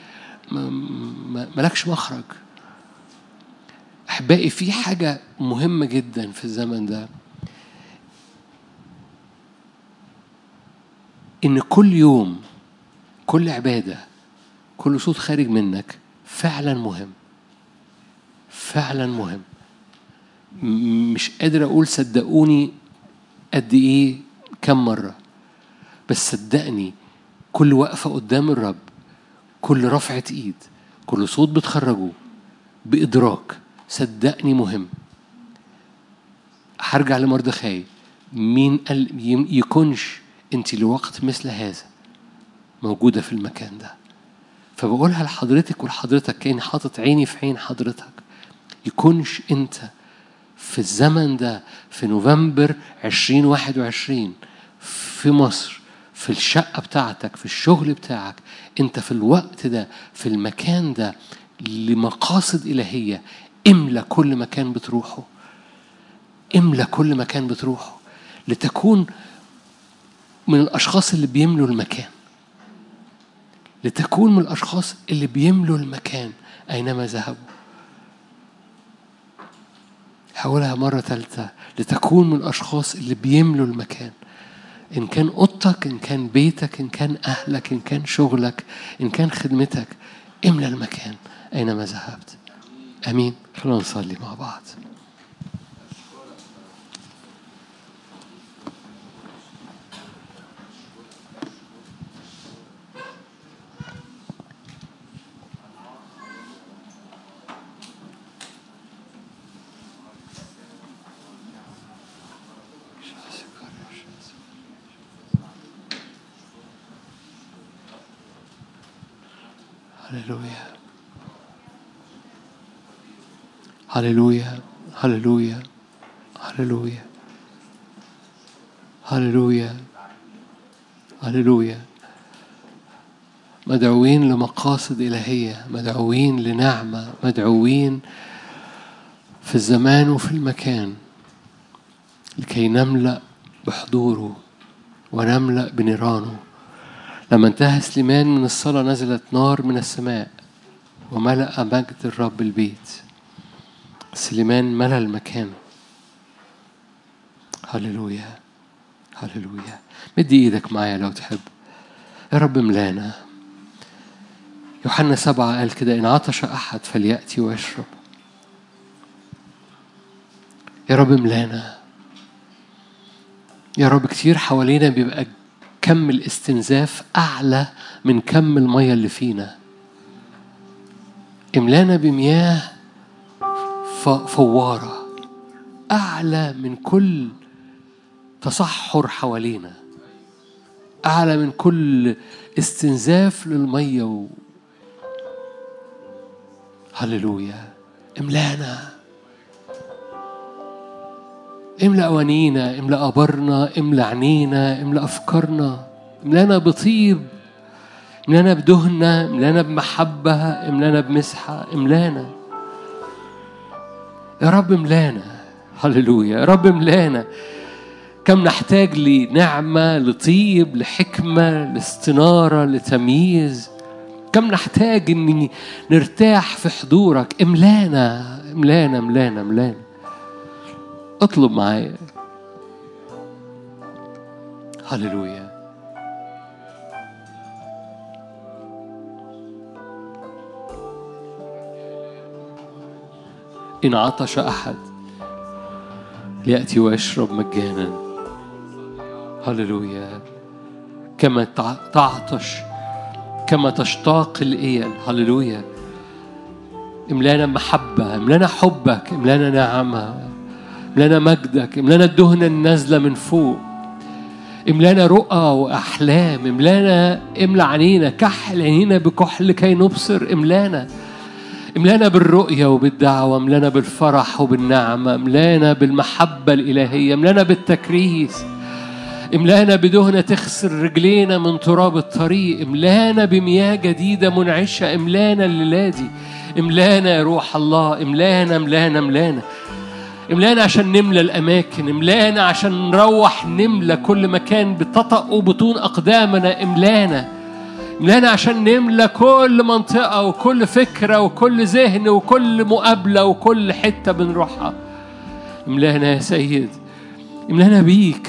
ملكش مخرج. أحبائي في حاجة مهمة جدا في الزمن ده. إن كل يوم كل عبادة كل صوت خارج منك فعلا مهم. فعلا مهم. مش قادر أقول صدقوني قد إيه كم مرة بس صدقني كل وقفة قدام الرب كل رفعة إيد كل صوت بتخرجه بإدراك صدقني مهم. هرجع لمردخاي. مين قال يكونش أنت لوقت مثل هذا موجودة في المكان ده؟ فبقولها لحضرتك ولحضرتك كأني حاطط عيني في عين حضرتك. يكونش أنت في الزمن ده في نوفمبر 2021 في مصر في الشقة بتاعتك في الشغل بتاعك انت في الوقت ده في المكان ده لمقاصد إلهية املى كل مكان بتروحه. املى كل مكان بتروحه. لتكون من الأشخاص اللي بيملوا المكان. لتكون من الأشخاص اللي بيملوا المكان أينما ذهبوا. حاولها مرة ثالثة لتكون من الأشخاص اللي بيملوا المكان. إن كان أوضتك إن كان بيتك إن كان أهلك إن كان شغلك إن كان خدمتك املى المكان أينما ذهبت. أمين. خلونا نصلي مع بعض. هللويا. هللويا. هللويا. هللويا. هللويا. هللويا. مدعوين لمقاصد إلهية مدعوين لنعمة مدعوين في الزمان وفي المكان لكي نملأ بحضوره ونملأ بنيرانه. لما انتهى سليمان من الصلاة نزلت نار من السماء وملأ مجد الرب البيت. سليمان ملأ المكان. هللويا هللويا. مد إيدك معايا لو تحب. يا رب ملانا يوحنا سبعة قال كده إن عطش أحد فليأتي ويشرب. يا رب ملانا يا رب كتير حوالينا بيبقى كم الاستنزاف أعلى من كم المية اللي فينا. املانا بمياه فوارة أعلى من كل تصحر حوالينا. أعلى من كل استنزاف للمية و... هللويا. املانا. املأ أوانينا املأ أبرنا املأ عينينا املأ أفكارنا املأنا بطيب املأنا بدهنة املأنا بمحبة املأنا بمسحة املأنا. يا رب املأنا. هللويا. يا رب املأنا. كم نحتاج لنعمة لطيب لحكمة لاستنارة لتمييز. كم نحتاج ان نرتاح في حضورك. املأنا املأنا املأنا املأنا. اطلب معايا. هللويا. إن عطش أحد ليأتي ويشرب مجانا. هللويا. كما تعطش كما تشتاق الإيل. هللويا. املانا محبة املانا حبك املانا نعمة. املانا مجدك املانا الدهنة النازلة من فوق املانا رؤى وأحلام املانا املى عينينا كحل عينينا بكحل كي نبصر املانا املانا بالرؤية وبالدعوة املانا بالفرح وبالنعمة املانا بالمحبة الإلهية املانا بالتكريس املانا بدهنة تغسل رجلينا من تراب الطريق املانا بمياه جديدة منعشة املانا الليلة دي املانا يا روح الله املانا املانا املانا. املانا عشان نملى الأماكن املانا عشان نروح نملى كل مكان بتطأ بطون أقدامنا املانا. املانا عشان نملى كل منطقة وكل فكرة وكل ذهن وكل مقابلة وكل حتة بنروحها. املانا يا سيد املانا بيك.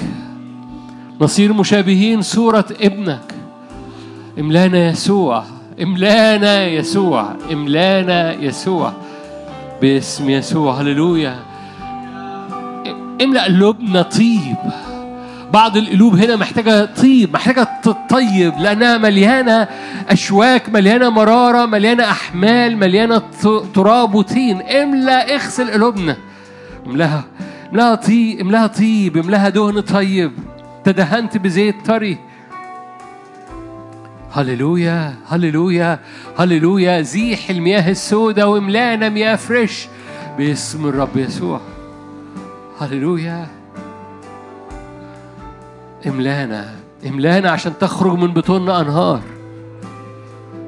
نصير مشابهين صورة ابنك. املانا يسوع املانا يسوع املانا يسوع. باسم يسوع هللويا. املأ قلوبنا طيب. بعض القلوب هنا محتاجة طيب محتاجة تطيب لأنها مليانة أشواك مليانة مرارة مليانة أحمال مليانة تراب وطين. املأ اغسل قلوبنا. املأها. املأها طيب املأها طيب املأها دهن طيب. تدهنت بزيت طري. هللويا هللويا هللويا. زيح المياه السوداء واملانا مياه فريش. باسم الرب يسوع. هللويا. املانا املانا عشان تخرج من بطوننا أنهار.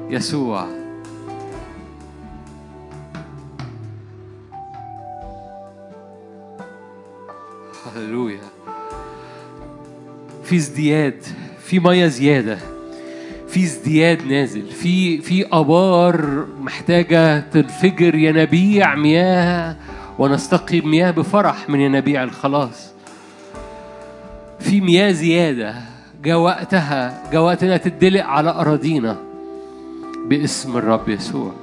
يسوع. هللويا. في ازدياد في مية زيادة. في ازدياد نازل. في في أبار محتاجة تنفجر ينابيع مياه. ونستقي مياه بفرح من ينابيع الخلاص. في مياه زيادة جاء وقتها جاء وقتنا تدلق على أراضينا. باسم الرب يسوع.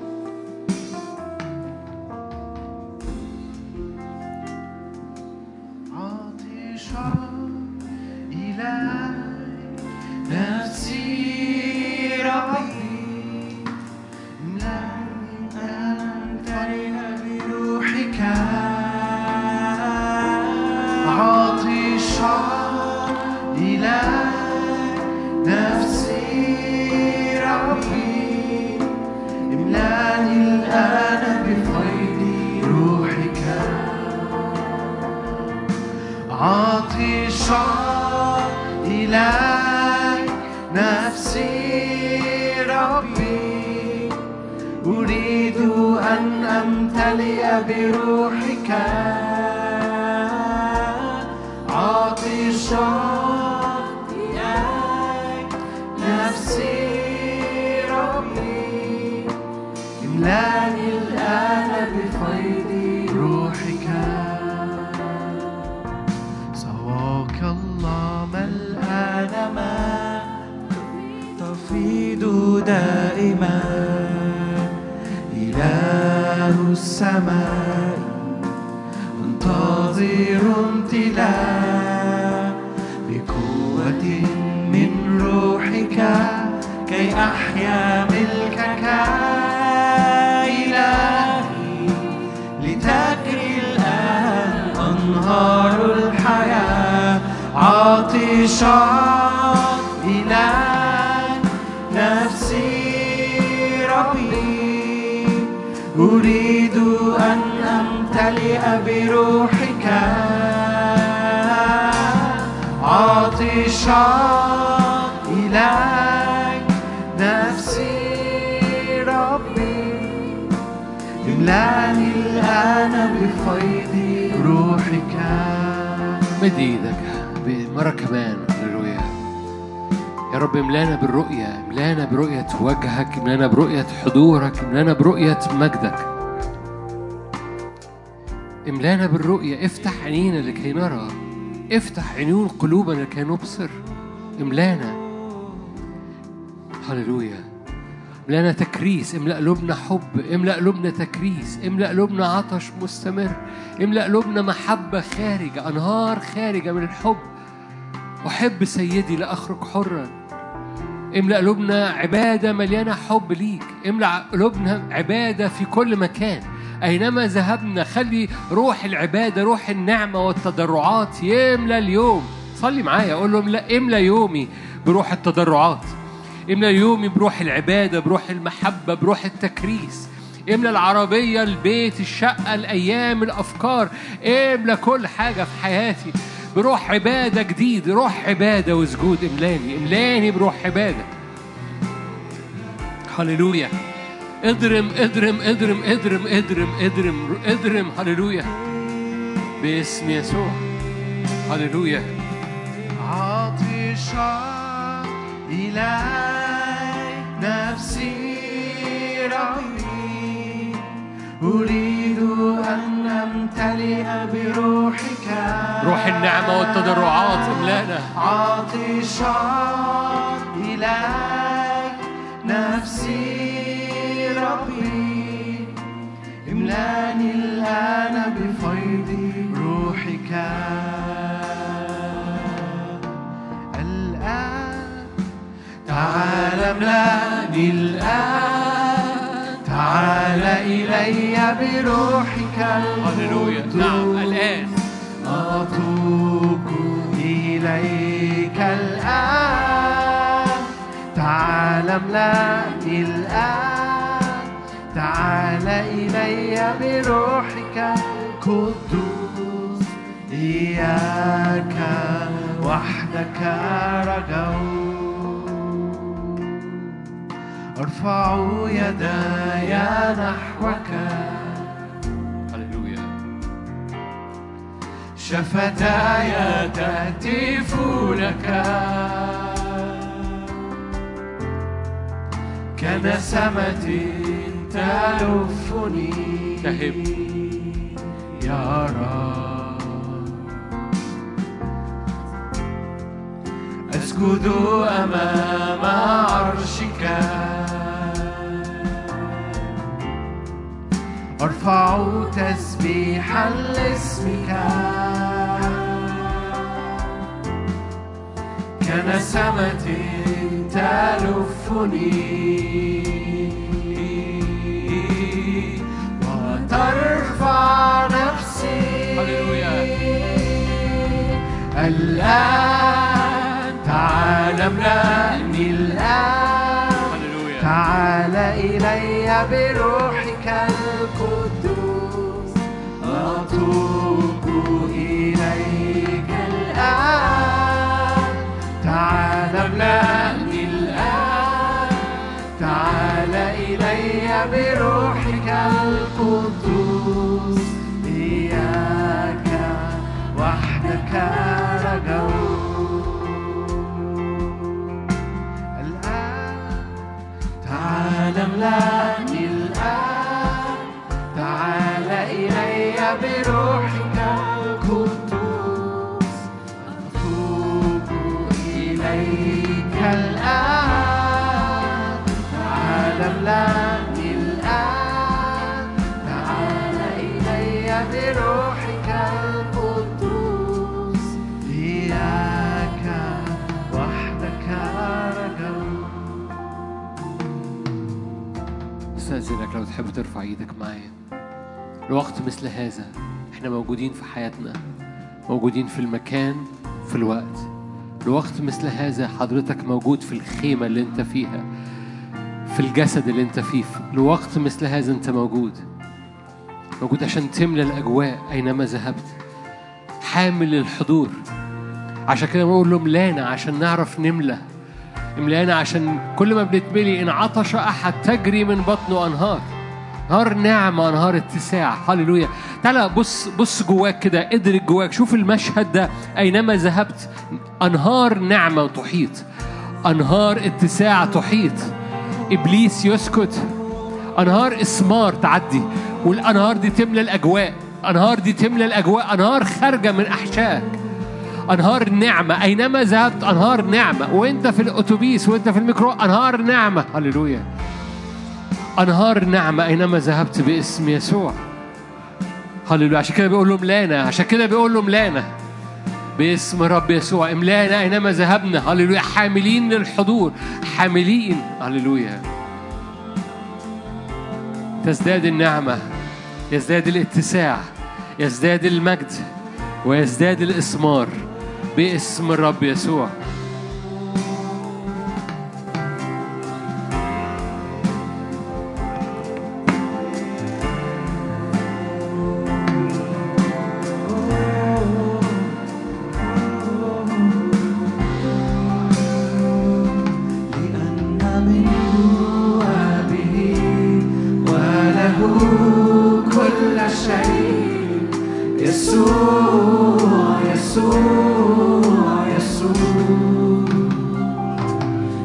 املانا برؤية مجدك. املانا بالرؤية افتح عينينا لكي نرى. افتح عيون قلوبنا لكي نبصر. املانا. هللويا. املانا تكريس املأ قلوبنا حب املأ قلوبنا تكريس املأ قلوبنا عطش مستمر املأ قلوبنا محبة خارجة أنهار خارجة من الحب. أحب سيدي لأخرج حرا. املأ قلوبنا عبادة مليانة حب ليك. املأ قلوبنا عبادة في كل مكان. أينما ذهبنا خلي روح العبادة روح النعمة والتضرعات يملى اليوم. صلي معايا أقول لهم لا املى يومي بروح التضرعات. املى يومي بروح العبادة بروح المحبة بروح التكريس. املى العربية البيت الشقة الأيام الأفكار. املى كل حاجة في حياتي. بروح عبادة جديد روح عبادة وسجود إملاني إملاني بروح عبادة. هللويا. اضرم اضرم اضرم اضرم اضرم اضرم اضرم هللويا. باسم يسوع. هللويا. عطشان إليك نفسي ربي. أريد أن أمتلئ بروحك. روح النعمة والتضرعات املأنا. عطشان إليك نفسي ربي. املأني الآن بفيض روحك. الآن تعال املأني الآن تعال إلي بروحك هللويا. نعم الآن. أتوب إليك الآن. تعال املأني الآن. تعال إلي بروحك. القدوس إياك وحدك رجوت أرفع يداي نحوك. هللويا. شفتاي تهتف لك كنسمة تلفني. تهب. يا رب. أسجد أمام عرشك. أرفع تسبيحا لاسمك. كنسمة تلفني. وترفع نفسي. هللويا. الآن بروحك القدوس. إياك وحدك رجوت تعال املأني الآن. تعال إلي بروحك القدوس. لو تحب ترفع إيدك معايا. لوقت مثل هذا. إحنا موجودين في حياتنا موجودين في المكان في الوقت. لوقت مثل هذا حضرتك موجود في الخيمة اللي انت فيها في الجسد اللي انت فيه. لوقت مثل هذا انت موجود. موجود عشان تملى الأجواء أينما ذهبت. حامل الحضور. عشان كده بقول له ملانا عشان نعرف نملى. املانا عشان كل ما بنتملي إن عطش أحد تجري من بطنه أنهار. انهار نعمة انهار اتساع. هللويا. تعالى بص بص جواك كده ادرك جواك. شوف المشهد ده. أينما ذهبت انهار نعمة تحيط انهار اتساع تحيط. إبليس يسكت. انهار إسمار تعدي. والأنهار دي تملى الأجواء. انهار دي تملى الأجواء. انهار خارجة من احشائك انهار نعمة. أينما ذهبت انهار نعمة. وانت في الأتوبيس وانت في الميكرو انهار نعمة. هللويا. أنهار نعمة أينما ذهبت باسم يسوع. هللويا. عشان كده بيقول له ملانا عشان كده بيقول له ملانا باسم رب يسوع. املانا أينما ذهبنا. هللويا. حاملين للحضور حاملين. هللويا. تزداد النعمة. يزداد الاتساع. يزداد المجد. ويزداد الإثمار باسم الرب يسوع. يسوع يسوع يسوع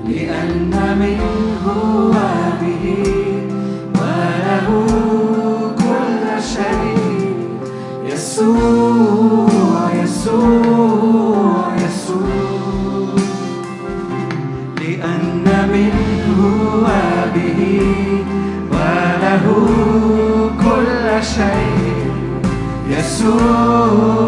لأن منه وبه وله كل شيء يسوع يسوع يسوع لأن منه وبه وله كل شيء يسوع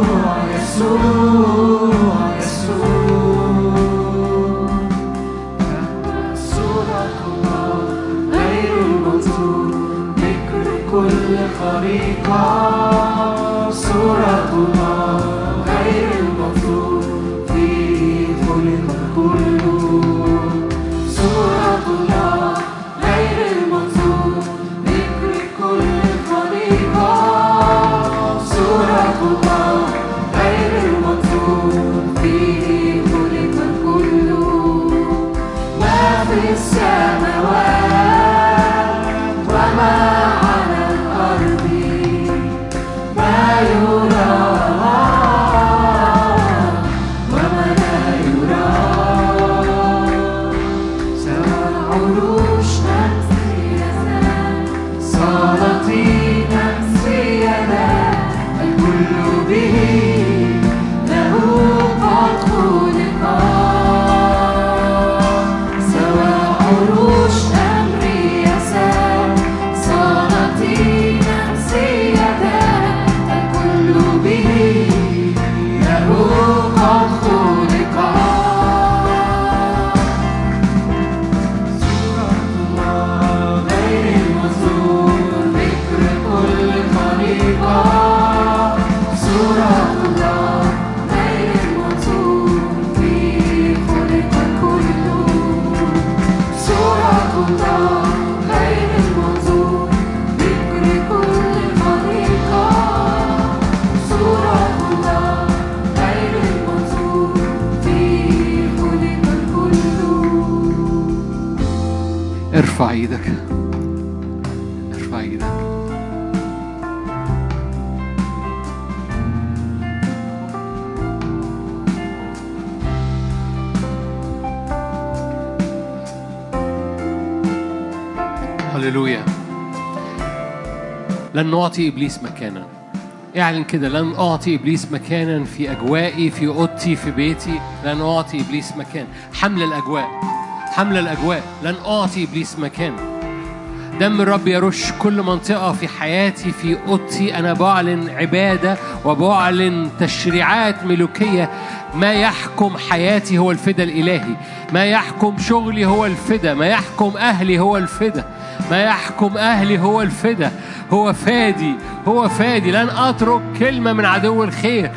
لن نعطي إبليس مكانا. اعلن كده لن أعطي إبليس مكانا في أجوائي في أوضتي في بيتي. لن أعطي إبليس مكان. حمل الأجواء حمل الأجواء. لن أعطي إبليس مكان. دم الرب يرش كل منطقة في حياتي في أوضتي. أنا بعلن عبادة وبعلن تشريعات ملوكية. ما يحكم حياتي هو الفدا الإلهي. ما يحكم شغلي هو الفدا. ما يحكم أهلي هو الفدا. ما يحكم أهلي هو الفدا هو فادي هو فادي. لن أترك كلمة من عدو الخير.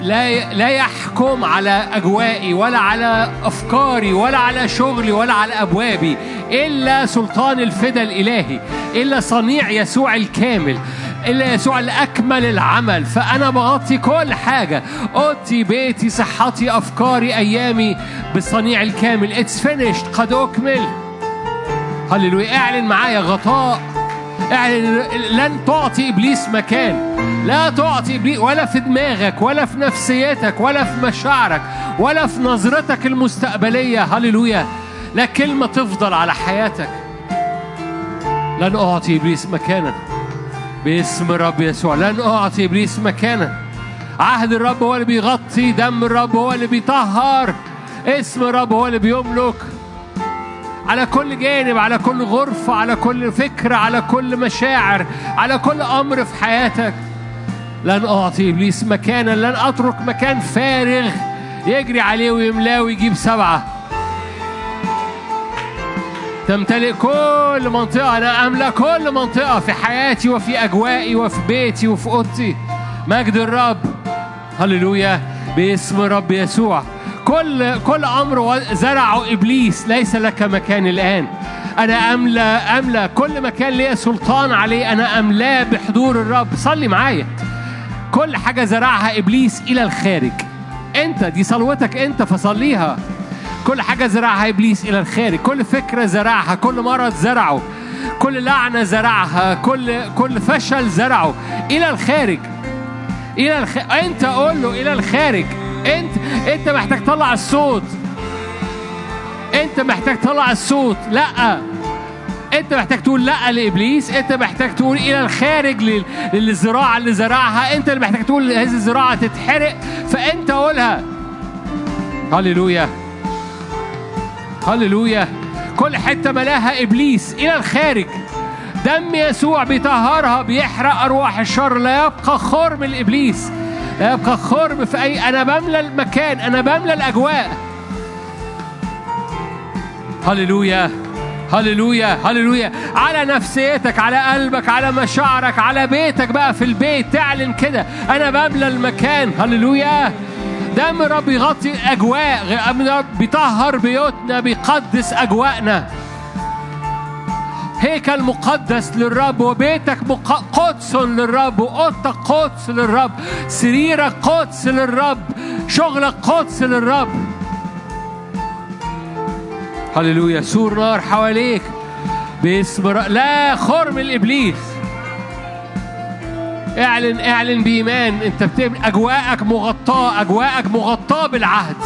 لا لا يحكم على أجوائي ولا على أفكاري ولا على شغلي ولا على أبوابي إلا سلطان الفدا الإلهي إلا صنيع يسوع الكامل إلا يسوع اللي اكمل العمل. فأنا بغطي كل حاجة. أوضتي بيتي صحتي أفكاري أيامي بالصنيع الكامل. اتس finished. قد أكمل. هللويا اعلن معايا غطاء. اعلن لن تعطي إبليس مكان. لا تعطي إبليس ولا في دماغك ولا في نفسيتك ولا في مشاعرك ولا في نظرتك المستقبلية. هللويا. لا كلمة تفضل على حياتك. لن أعطي إبليس مكانا. باسم الرب يسوع. لن أعطي إبليس مكانا. عهد الرب هو اللي بيغطي دم الرب هو اللي بيطهر. اسم الرب هو اللي بيملك. على كل جانب على كل غرفة على كل فكرة على كل مشاعر على كل أمر في حياتك. لن أعطي إبليس مكانا لن أترك مكان فارغ يجري عليه ويملاه ويجيب سبعة. تمتلئ كل منطقة أنا أملأ كل منطقة في حياتي وفي أجوائي وفي بيتي وفي أوضتي. مجد الرب. هللويا. باسم رب يسوع. كل كل أمر زرعه إبليس ليس لك مكان الآن. أنا أملأ أملأ كل مكان ليا سلطان عليه. أنا أملاه بحضور الرب. صلي معايا. كل حاجة زرعها إبليس إلى الخارج. أنت دي صلوتك أنت فصليها. كل حاجة زرعها إبليس إلى الخارج. كل فكرة زرعها كل مرض زرعه. كل لعنة زرعها. كل كل فشل زرعه. إلى الخارج. إلى الخ... أنت قول له إلى الخارج. أنت أنت محتاج تطلع الصوت. أنت محتاج تطلع الصوت. لأ. انت محتاج تقول لا لإبليس. انت محتاج تقول إلى الخارج لل- للزراعة اللي زرعها. انت اللي محتاج تقول هذه الزراعة تتحرق. فأنت قولها. هللويا. هللويا. كل حتة ملاها إبليس إلى الخارج. دم يسوع بيطهرها بيحرق أرواح الشر. لا يبقى خرم لابليس لا يبقى خرم في اي أنا بملى المكان أنا بملى الأجواء. هللويا هللويا هللويا. على نفسيتك على قلبك على مشاعرك على بيتك بقى في البيت تعلن كده. أنا بملى المكان. هللويا. دم الرب يغطي الاجواء دم الرب بيطهر بيوتنا بيقدس أجواءنا. هيكل مقدس للرب وبيتك قدس للرب وأوضتك قدس للرب سريرك قدس للرب شغلك قدس للرب. هللويا سور نار حواليك باسم. لا خرم الإبليس. اعلن اعلن بإيمان. انت بتعمل أجواءك مغطاة أجواءك مغطاة بالعهد.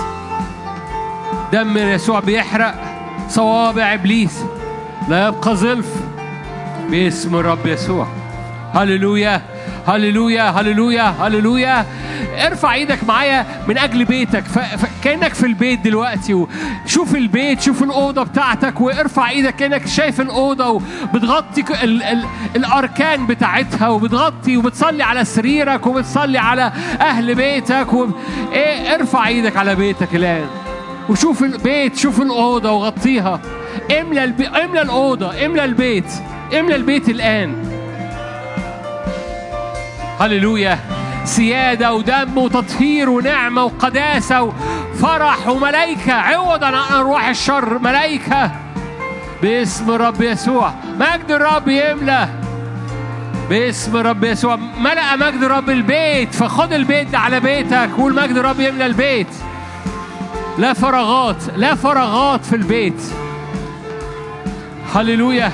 دم يسوع بيحرق صوابع إبليس. لا يبقى زلف باسم الرب يسوع. هللويا هللويا هللويا هللويا. ارفع إيدك معايا من أجل بيتك. كأنك في البيت دلوقتي وشوف البيت شوف الأوضة بتاعتك وارفع إيدك كأنك شايف الأوضة وبتغطي ال... ال... الأركان بتاعتها وبتغطي وبتصلي على سريرك وبتصلي على أهل بيتك و... إيه ارفع إيدك على بيتك الآن. وشوف البيت شوف الأوضة وغطيها. املى الب... املى الأوضة املى البيت املى البيت الآن. هللويا. سيادة ودم وتطهير ونعمة وقداسة وفرح وملائكة. عوضا عن أرواح الشر ملائكة. باسم الرب يسوع. مجد الرب يملى باسم الرب يسوع. ملأ مجد الرب البيت. فخد البيت ده على بيتك. قول مجد الرب يملى البيت. لا فراغات لا فراغات في البيت. هللويا.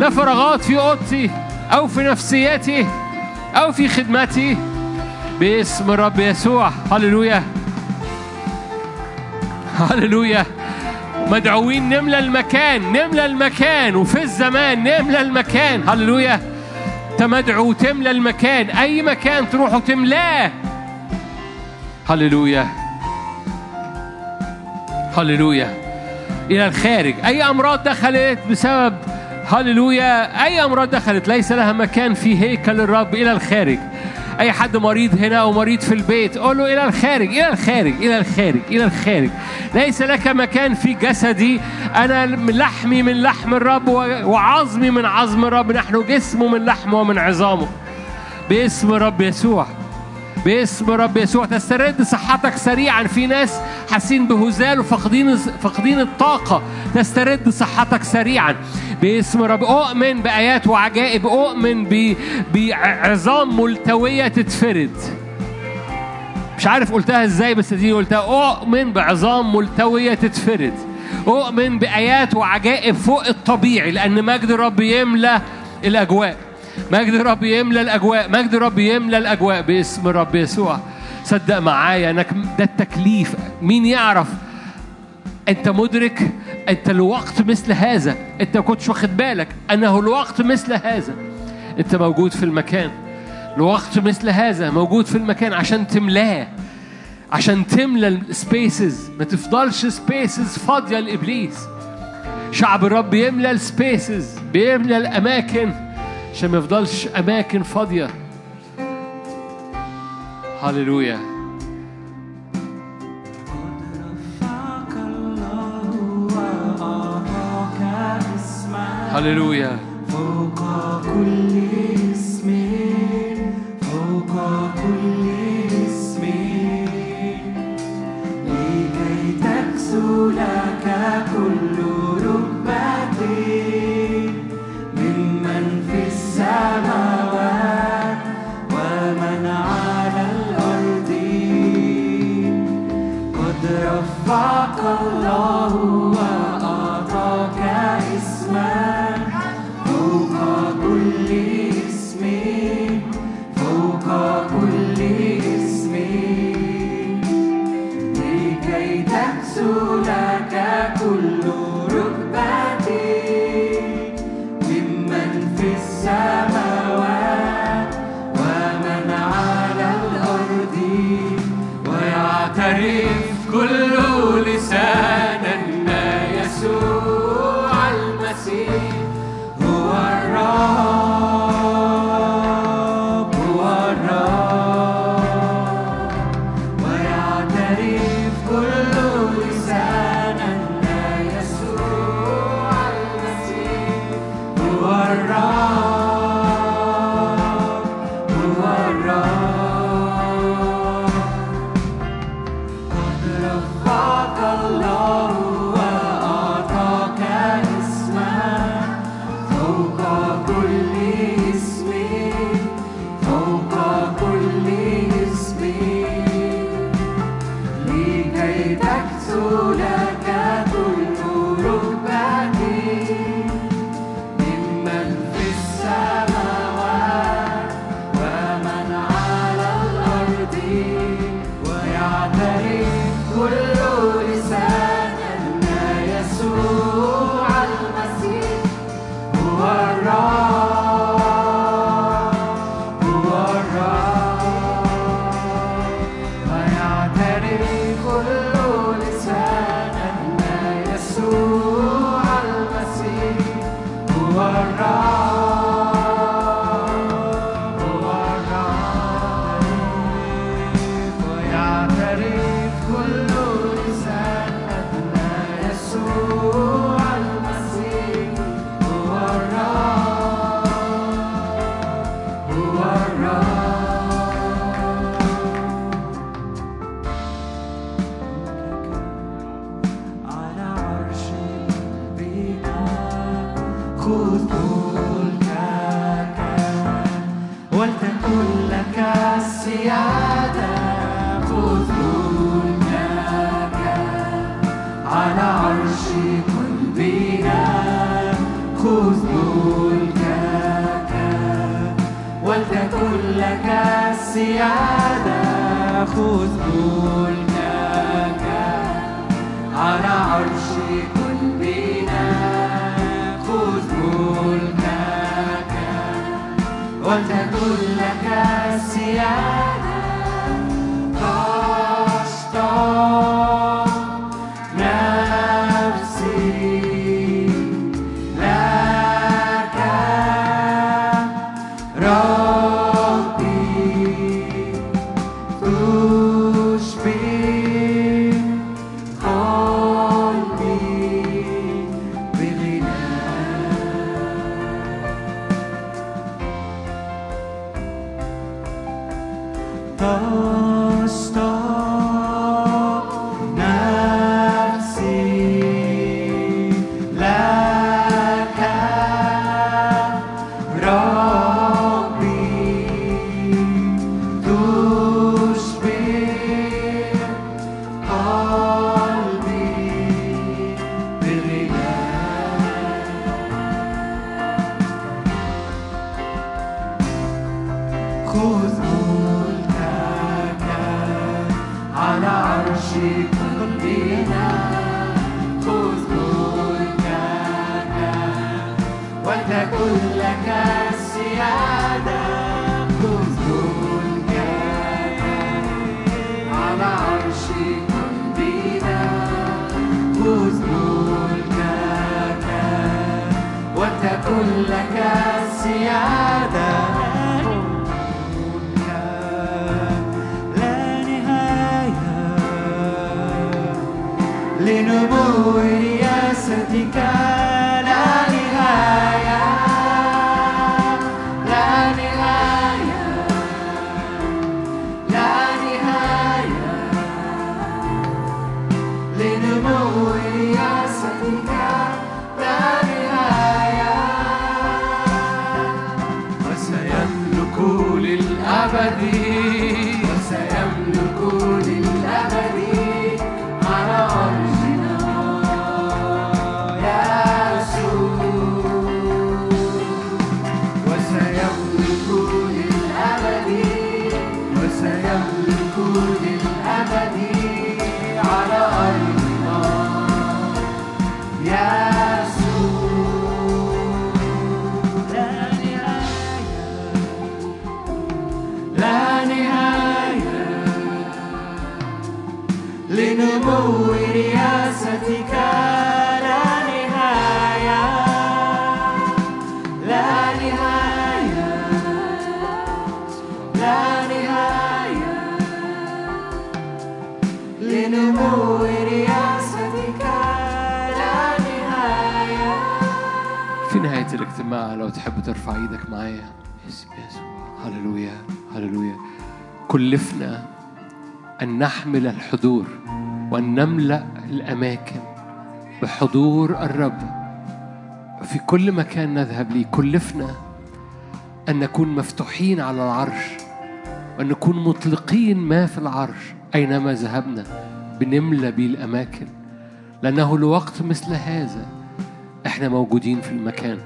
لا فراغات في أوضتي أو في نفسيتي أو في خدمتي. باسم الرب يسوع. هللويا. هللويا. مدعوين نملى المكان نملى المكان. وفي الزمان نملى المكان. هللويا. انت مدعو تملى المكان. أي مكان تروحوا تملأه. هللويا. هللويا. إلى الخارج. أي أمراض دخلت بسبب هللويا أي أمراض دخلت؟ ليس لها مكان في هيكل الرب إلى الخارج. أي حد مريض هنا أو مريض في البيت؟ قول له إلى الخارج إلى الخارج إلى الخارج إلى الخارج. ليس لك مكان في جسدي. من لحمي من لحم الرب وعظمي من عظم الرب. نحن جسمه من لحمه ومن عظامه. باسم رب يسوع. باسم رب يسوع تسترد صحتك سريعا. في ناس حاسين بهزال وفاقدين فاقدين الطاقة. تسترد صحتك سريعا. باسم رب أؤمن بآيات وعجائب. أؤمن بعظام ملتوية تتفرد. مش عارف قلتها إزاي بس دي قلتها. أؤمن بعظام ملتوية تتفرد. أؤمن بآيات وعجائب فوق الطبيعي لأن مجد الرب يملى الأجواء. مجد الرب يملى الأجواء مجد الرب يملى الأجواء باسم الرب يسوع. صدق معايا أنك ده التكليف. مين يعرف؟ أنت مدرك أنت الوقت مثل هذا. أنت ما كنتش واخد بالك أنه الوقت مثل هذا. أنت موجود في المكان. الوقت مثل هذا موجود في المكان عشان تملاه. عشان تملى ال spaces ما تفضلش spaces فاضية لإبليس. شعب الرب يملى ال spaces بيملى الأماكن. عشان ما يفضلش أماكن فاضية. هللويا. هللويا. فوق كل Oh. لو تحب ترفع إيدك معايا. هللويا هللويا. كلفنا أن نحمل الحضور وأن نملأ الأماكن بحضور الرب. في كل مكان نذهب ليه. كلفنا أن نكون مفتوحين على العرش وأن نكون مطلقين ما في العرش أينما ذهبنا بنملى بيه الأماكن. لأنه لوقت مثل هذا. إحنا موجودين في المكان.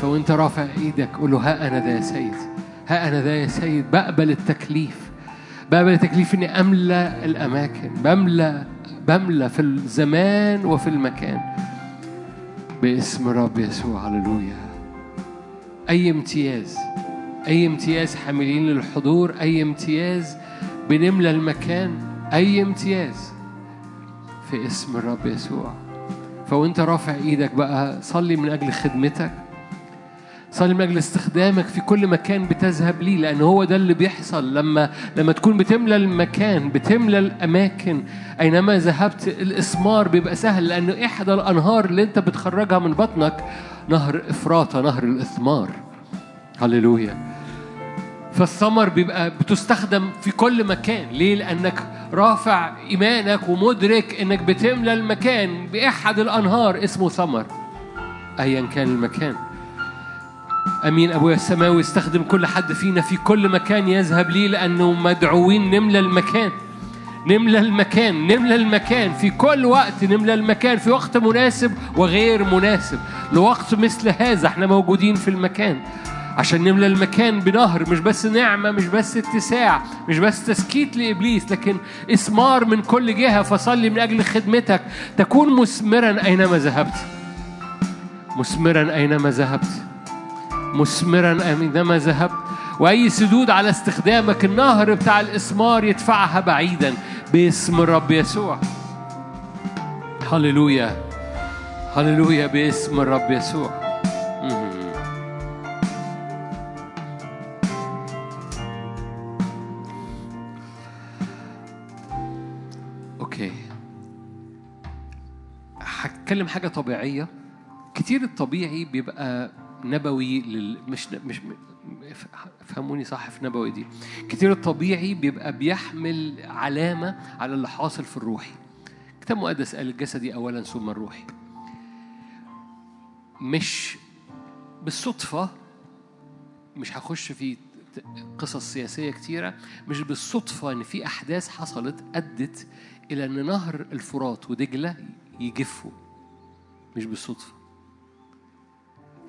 فوانت رافع إيدك قول له ها أنا ذا يا سيد ها أنا ذا يا سيد بقبل التكليف بقبل التكليف إني أملأ الأماكن بملأ بملأ في الزمان وفي المكان. باسم رب يسوع هللويا. أي امتياز أي امتياز حاملين للحضور أي امتياز بنملى المكان أي امتياز في اسم الرب يسوع. فوانت رافع إيدك بقى صلي من أجل خدمتك. صلي من أجل استخدامك في كل مكان بتذهب ليه لأن هو ده اللي بيحصل لما لما تكون بتملى المكان بتملى الأماكن. أينما ذهبت الإسمار بيبقى سهل لأنه إحدى الأنهار اللي أنت بتخرجها من بطنك نهر افراطه نهر الإثمار. هللويا. فالثمر بيبقى بتستخدم في كل مكان. ليه؟ لأنك رافع إيمانك ومدرك إنك بتملى المكان باحد الأنهار اسمه ثمر ايا كان المكان. أمين ابويا السماوي استخدم كل حد فينا في كل مكان يذهب ليه لأنه مدعوين نملى المكان. نملى المكان نملى المكان. في كل وقت نملى المكان في وقت مناسب وغير مناسب. لوقت مثل هذا إحنا موجودين في المكان. عشان نملى المكان بنهر مش بس نعمة مش بس اتساع مش بس تسكيت لإبليس لكن إثمار من كل جهة. فصلي من أجل خدمتك. تكون مثمرا أينما ذهبت. مثمرا أينما ذهبت. مثمرا أينما ذهبت. وأي سدود على استخدامك النهر بتاع الإثمار يدفعها بعيدا باسم الرب يسوع. هللويا. هللويا باسم الرب يسوع. أوكي. هتكلم حاجة طبيعية. كتير الطبيعي بيبقى نبوي لل... مش مش فهموني صح في نبوي دي. كتير الطبيعي بيبقى بيحمل علامة على اللي حاصل في الروحي. كتاب مقدس قال الجسدي اولا ثم الروحي. مش بالصدفة مش هخش في قصص سياسية كتيرة مش بالصدفة إن في أحداث حصلت أدت إلى أن نهر الفرات ودجلة يجفوا. مش بالصدفة.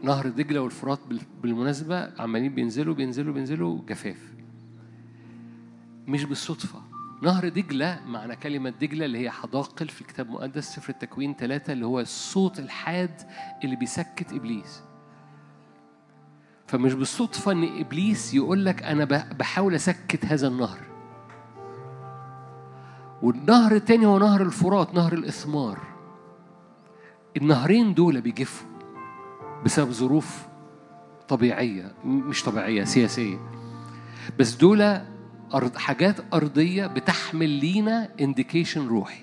نهر دجلة والفرات بال- بالمناسبة عمالين بينزلوا بينزلوا بينزلوا جفاف. مش بالصدفة. نهر دجلة معنى كلمة دجلة اللي هي حداقل في الكتاب المقدس سفر التكوين ثلاثة اللي هو الصوت الحاد اللي بيسكت إبليس. فمش بالصدفة إن إبليس يقول لك أنا بحاول أسكت هذا النهر. والنهر التاني هو نهر الفرات نهر الإثمار. النهرين دول بيجفوا. بسبب ظروف طبيعية مش طبيعية سياسية. بس دول أرض حاجات أرضية بتحمل لينا انديكيشن روحي.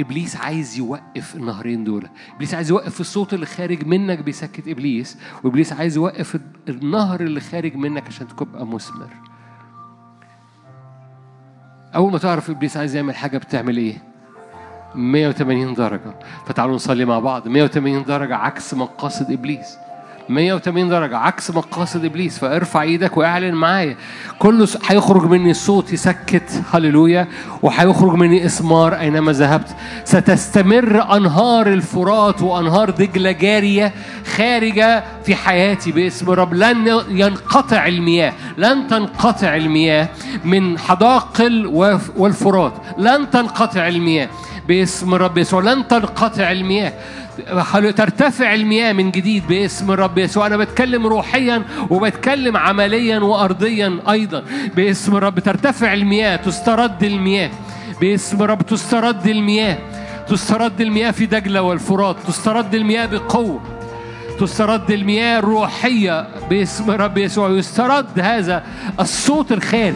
إبليس عايز يوقف النهرين دول. إبليس عايز يوقف الصوت اللي خارج منك بيسكت إبليس وإبليس عايز يوقف النهر اللي خارج منك عشان تبقى مثمر أول ما تعرف إبليس عايز يعمل حاجة بتعمل إيه؟ 180 درجة. فتعالوا نصلي مع بعض. 180 درجة عكس مقاصد إبليس. 180 درجة عكس مقاصد إبليس. فارفع إيدك واعلن معايا. كله هيخرج مني الصوت يسكت. هللويا. وهيخرج مني إثمار أينما ذهبت. ستستمر أنهار الفرات وأنهار دجلة جارية خارجة في حياتي باسم رب. لن ينقطع المياه. لن تنقطع المياه من حداقل والفرات. لن تنقطع المياه. باسم رب يسوع. لن تنقطع المياه. ترتفع المياه من جديد باسم الرب يسوع. أنا بتكلم روحيا وبتكلم عمليا وارضيا أيضا. باسم الرب ترتفع المياه تسترد المياه. باسم الرب تسترد المياه. تسترد المياه في دجلة والفرات. تسترد المياه بقوة. تسترد المياه الروحيه باسم الرب يسوع. يسترد هذا الصوت الخارج.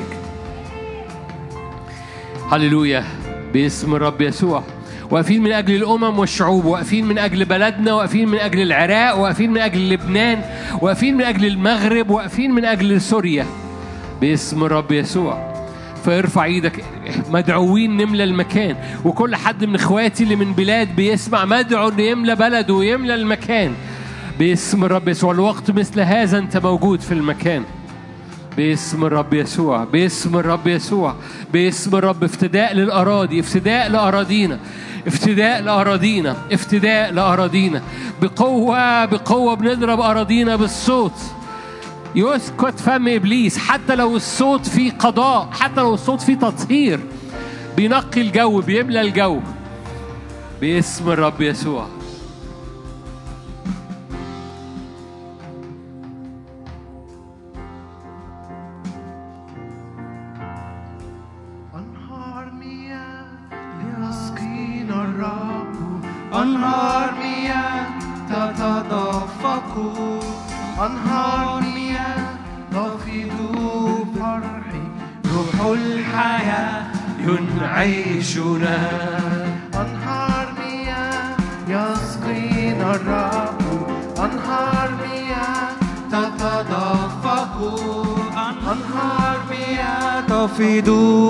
هللويا. باسم الرب يسوع. واقفين من أجل الأمم والشعوب واقفين من أجل بلدنا واقفين من أجل العراق واقفين من أجل لبنان واقفين من أجل المغرب واقفين من أجل سوريا. باسم الرب يسوع. فارفع إيدك. مدعوين نملى المكان. وكل حد من إخواتي اللي من بلاد بيسمع مدعو إنه يملى بلده ويملى المكان. باسم الرب يسوع. الوقت مثل هذا أنت موجود في المكان. باسم الرب يسوع باسم الرب يسوع باسم الرب افتداء للأراضي افتداء لأراضينا افتداء لأراضينا افتداء لأراضينا. بقوة بقوة بنضرب أراضينا بالصوت. يسكت فم إبليس حتى لو الصوت فيه قضاء حتى لو الصوت فيه تطهير. بينقي الجو بيملى الجو. باسم الرب يسوع. تفيض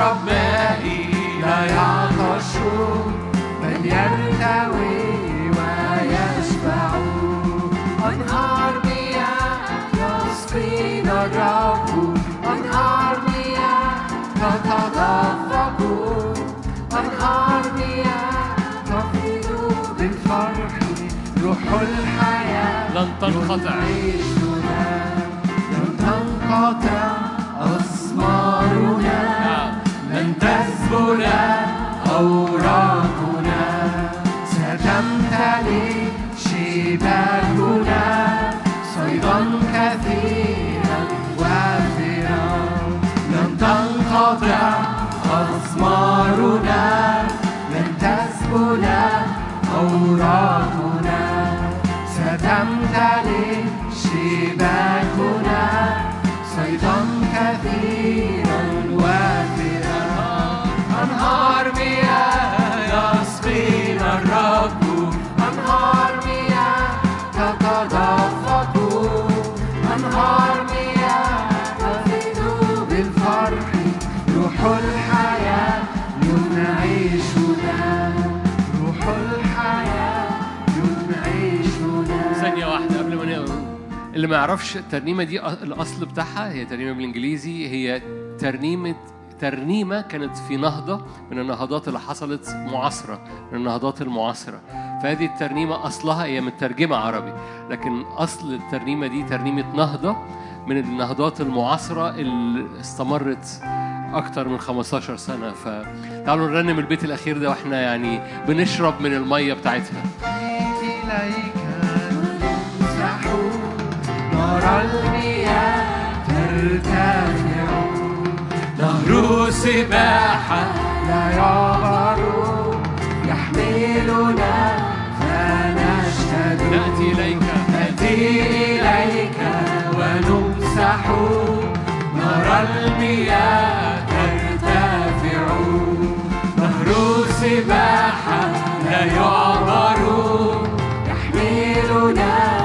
يشرب مائي لا يعطش بل يرتوي ويشبع. أنهار مياه يسقينا الرب. أنهار مياه تتدفق. أنهار مياه تفيض بالفرح. روح الحياة لن تنقطع. لن تنقطع. تذبل أوراقنا ستمتلئ شباكنا صيدا كثيرا وافرا. لن تنقطع أسمارنا لن تذبل أوراقنا. ستمتلئ شباكنا اللي ما يعرفش الترنيمة دي الأصل بتاعها هي ترنيمة بالإنجليزي هي ترنيمة ترنيمة كانت في نهضة من النهضات اللي حصلت معاصرة من النهضات المعاصرة. فهذه الترنيمة أصلها هي مترجمة عربي لكن أصل الترنيمة دي ترنيمة نهضة من النهضات المعاصرة اللي استمرت أكتر من 15 سنة. فتعالوا نرنم البيت الأخير ده وإحنا يعني بنشرب من المية بتاعتها. المياه ترتفع نهر سباحة لا يعبر يحملنا فنشهد نأتي إليك نأتي إليك ونمسح نار المياه ترتفع نهر سباحة لا يعبر يحملنا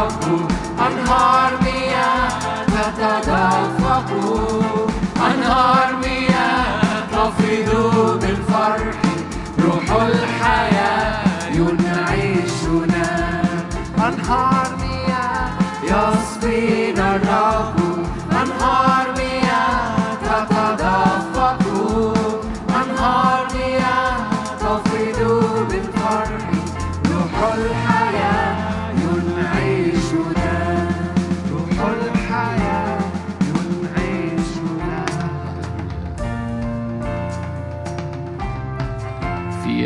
أنهار مياه تتدفق. أنهار مياه تفيض بالفرح روح الحياة ينعشنا الرب. أنهار مياه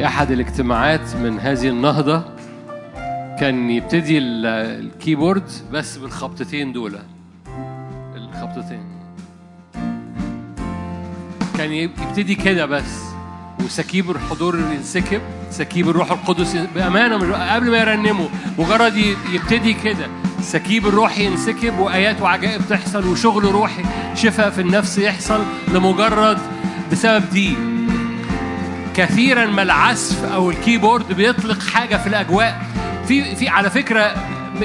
في أحد الاجتماعات من هذه النهضة كان يبتدي ال- ال keyboard بس بالخبطتين دول. الخبطتين. كان يب- يبتدي كده بس. وسكيب الحضور ينسكب. سكيب الروح القدس بأمانة قبل ما يرنموا مجرد يبتدي كده. سكيب الروح ينسكب وآيات وعجائب تحصل وشغل روحي شفاء في النفس يحصل لمجرد بسبب دي. كثيرا ما العزف أو ال keyboard بيطلق حاجة في الأجواء. في في على فكرة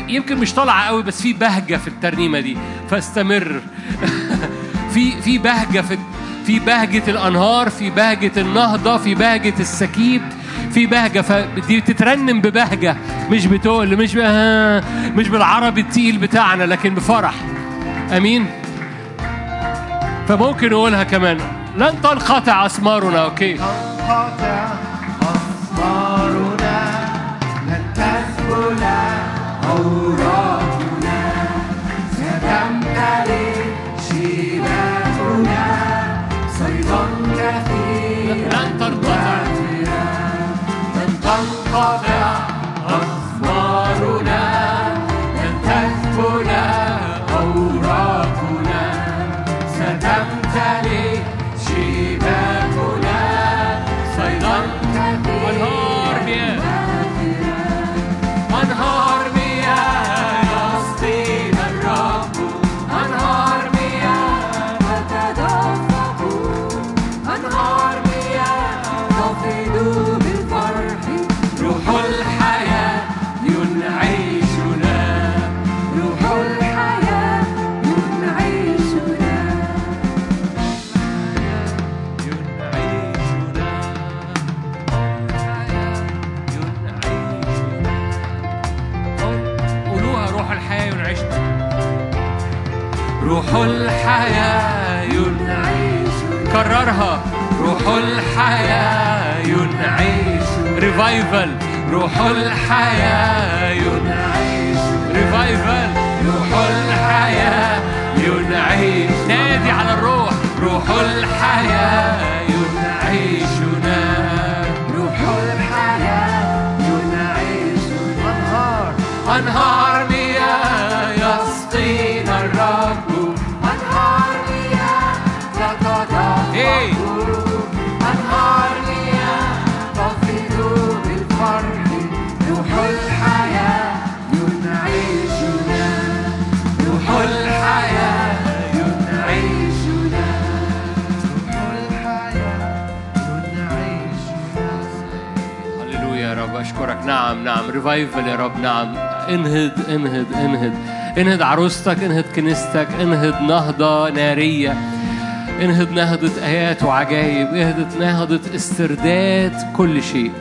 يمكن مش طالعة قوي بس في بهجة في الترنيمة دي. فاستمر. <laughs> في في بهجة في في بهجة الأنهار في بهجة النهضة في بهجة السكيب في بهجة. فدي بتترنم ببهجة مش بتقل مش ب- <laughs> مش بالعربي التقيل بتاعنا لكن بفرح. أمين؟ فممكن نقولها كمان. لن تنقطع أسمارنا أوكي؟ تنقطع أثمارنا revival روح الحياة ينعش revival روح الحياة ينعش نادي على الروح. روح الحياة ينعشنا نعم نعم ريفايفل يا رب نعم. انهض انهض انهض انهض عروستك انهض كنيستك انهض نهضة نارية. انهض نهضة آيات وعجائب انهض نهضة استرداد كل شيء.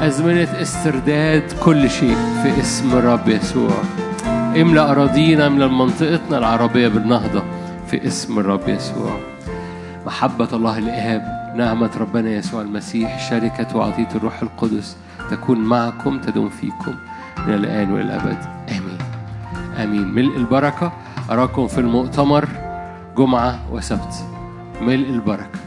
أزمنة استرداد كل شيء في اسم الرب يسوع. املأ أراضينا املأ منطقتنا العربية بالنهضة في اسم الرب يسوع. محبة الله الآب نعمة ربنا يسوع المسيح شركة وعطية الروح القدس. تكون معكم تدوم فيكم. من الآن وإلى الأبد. آمين. آمين. ملء البركة. أراكم في المؤتمر جمعة وسبت. ملء البركة.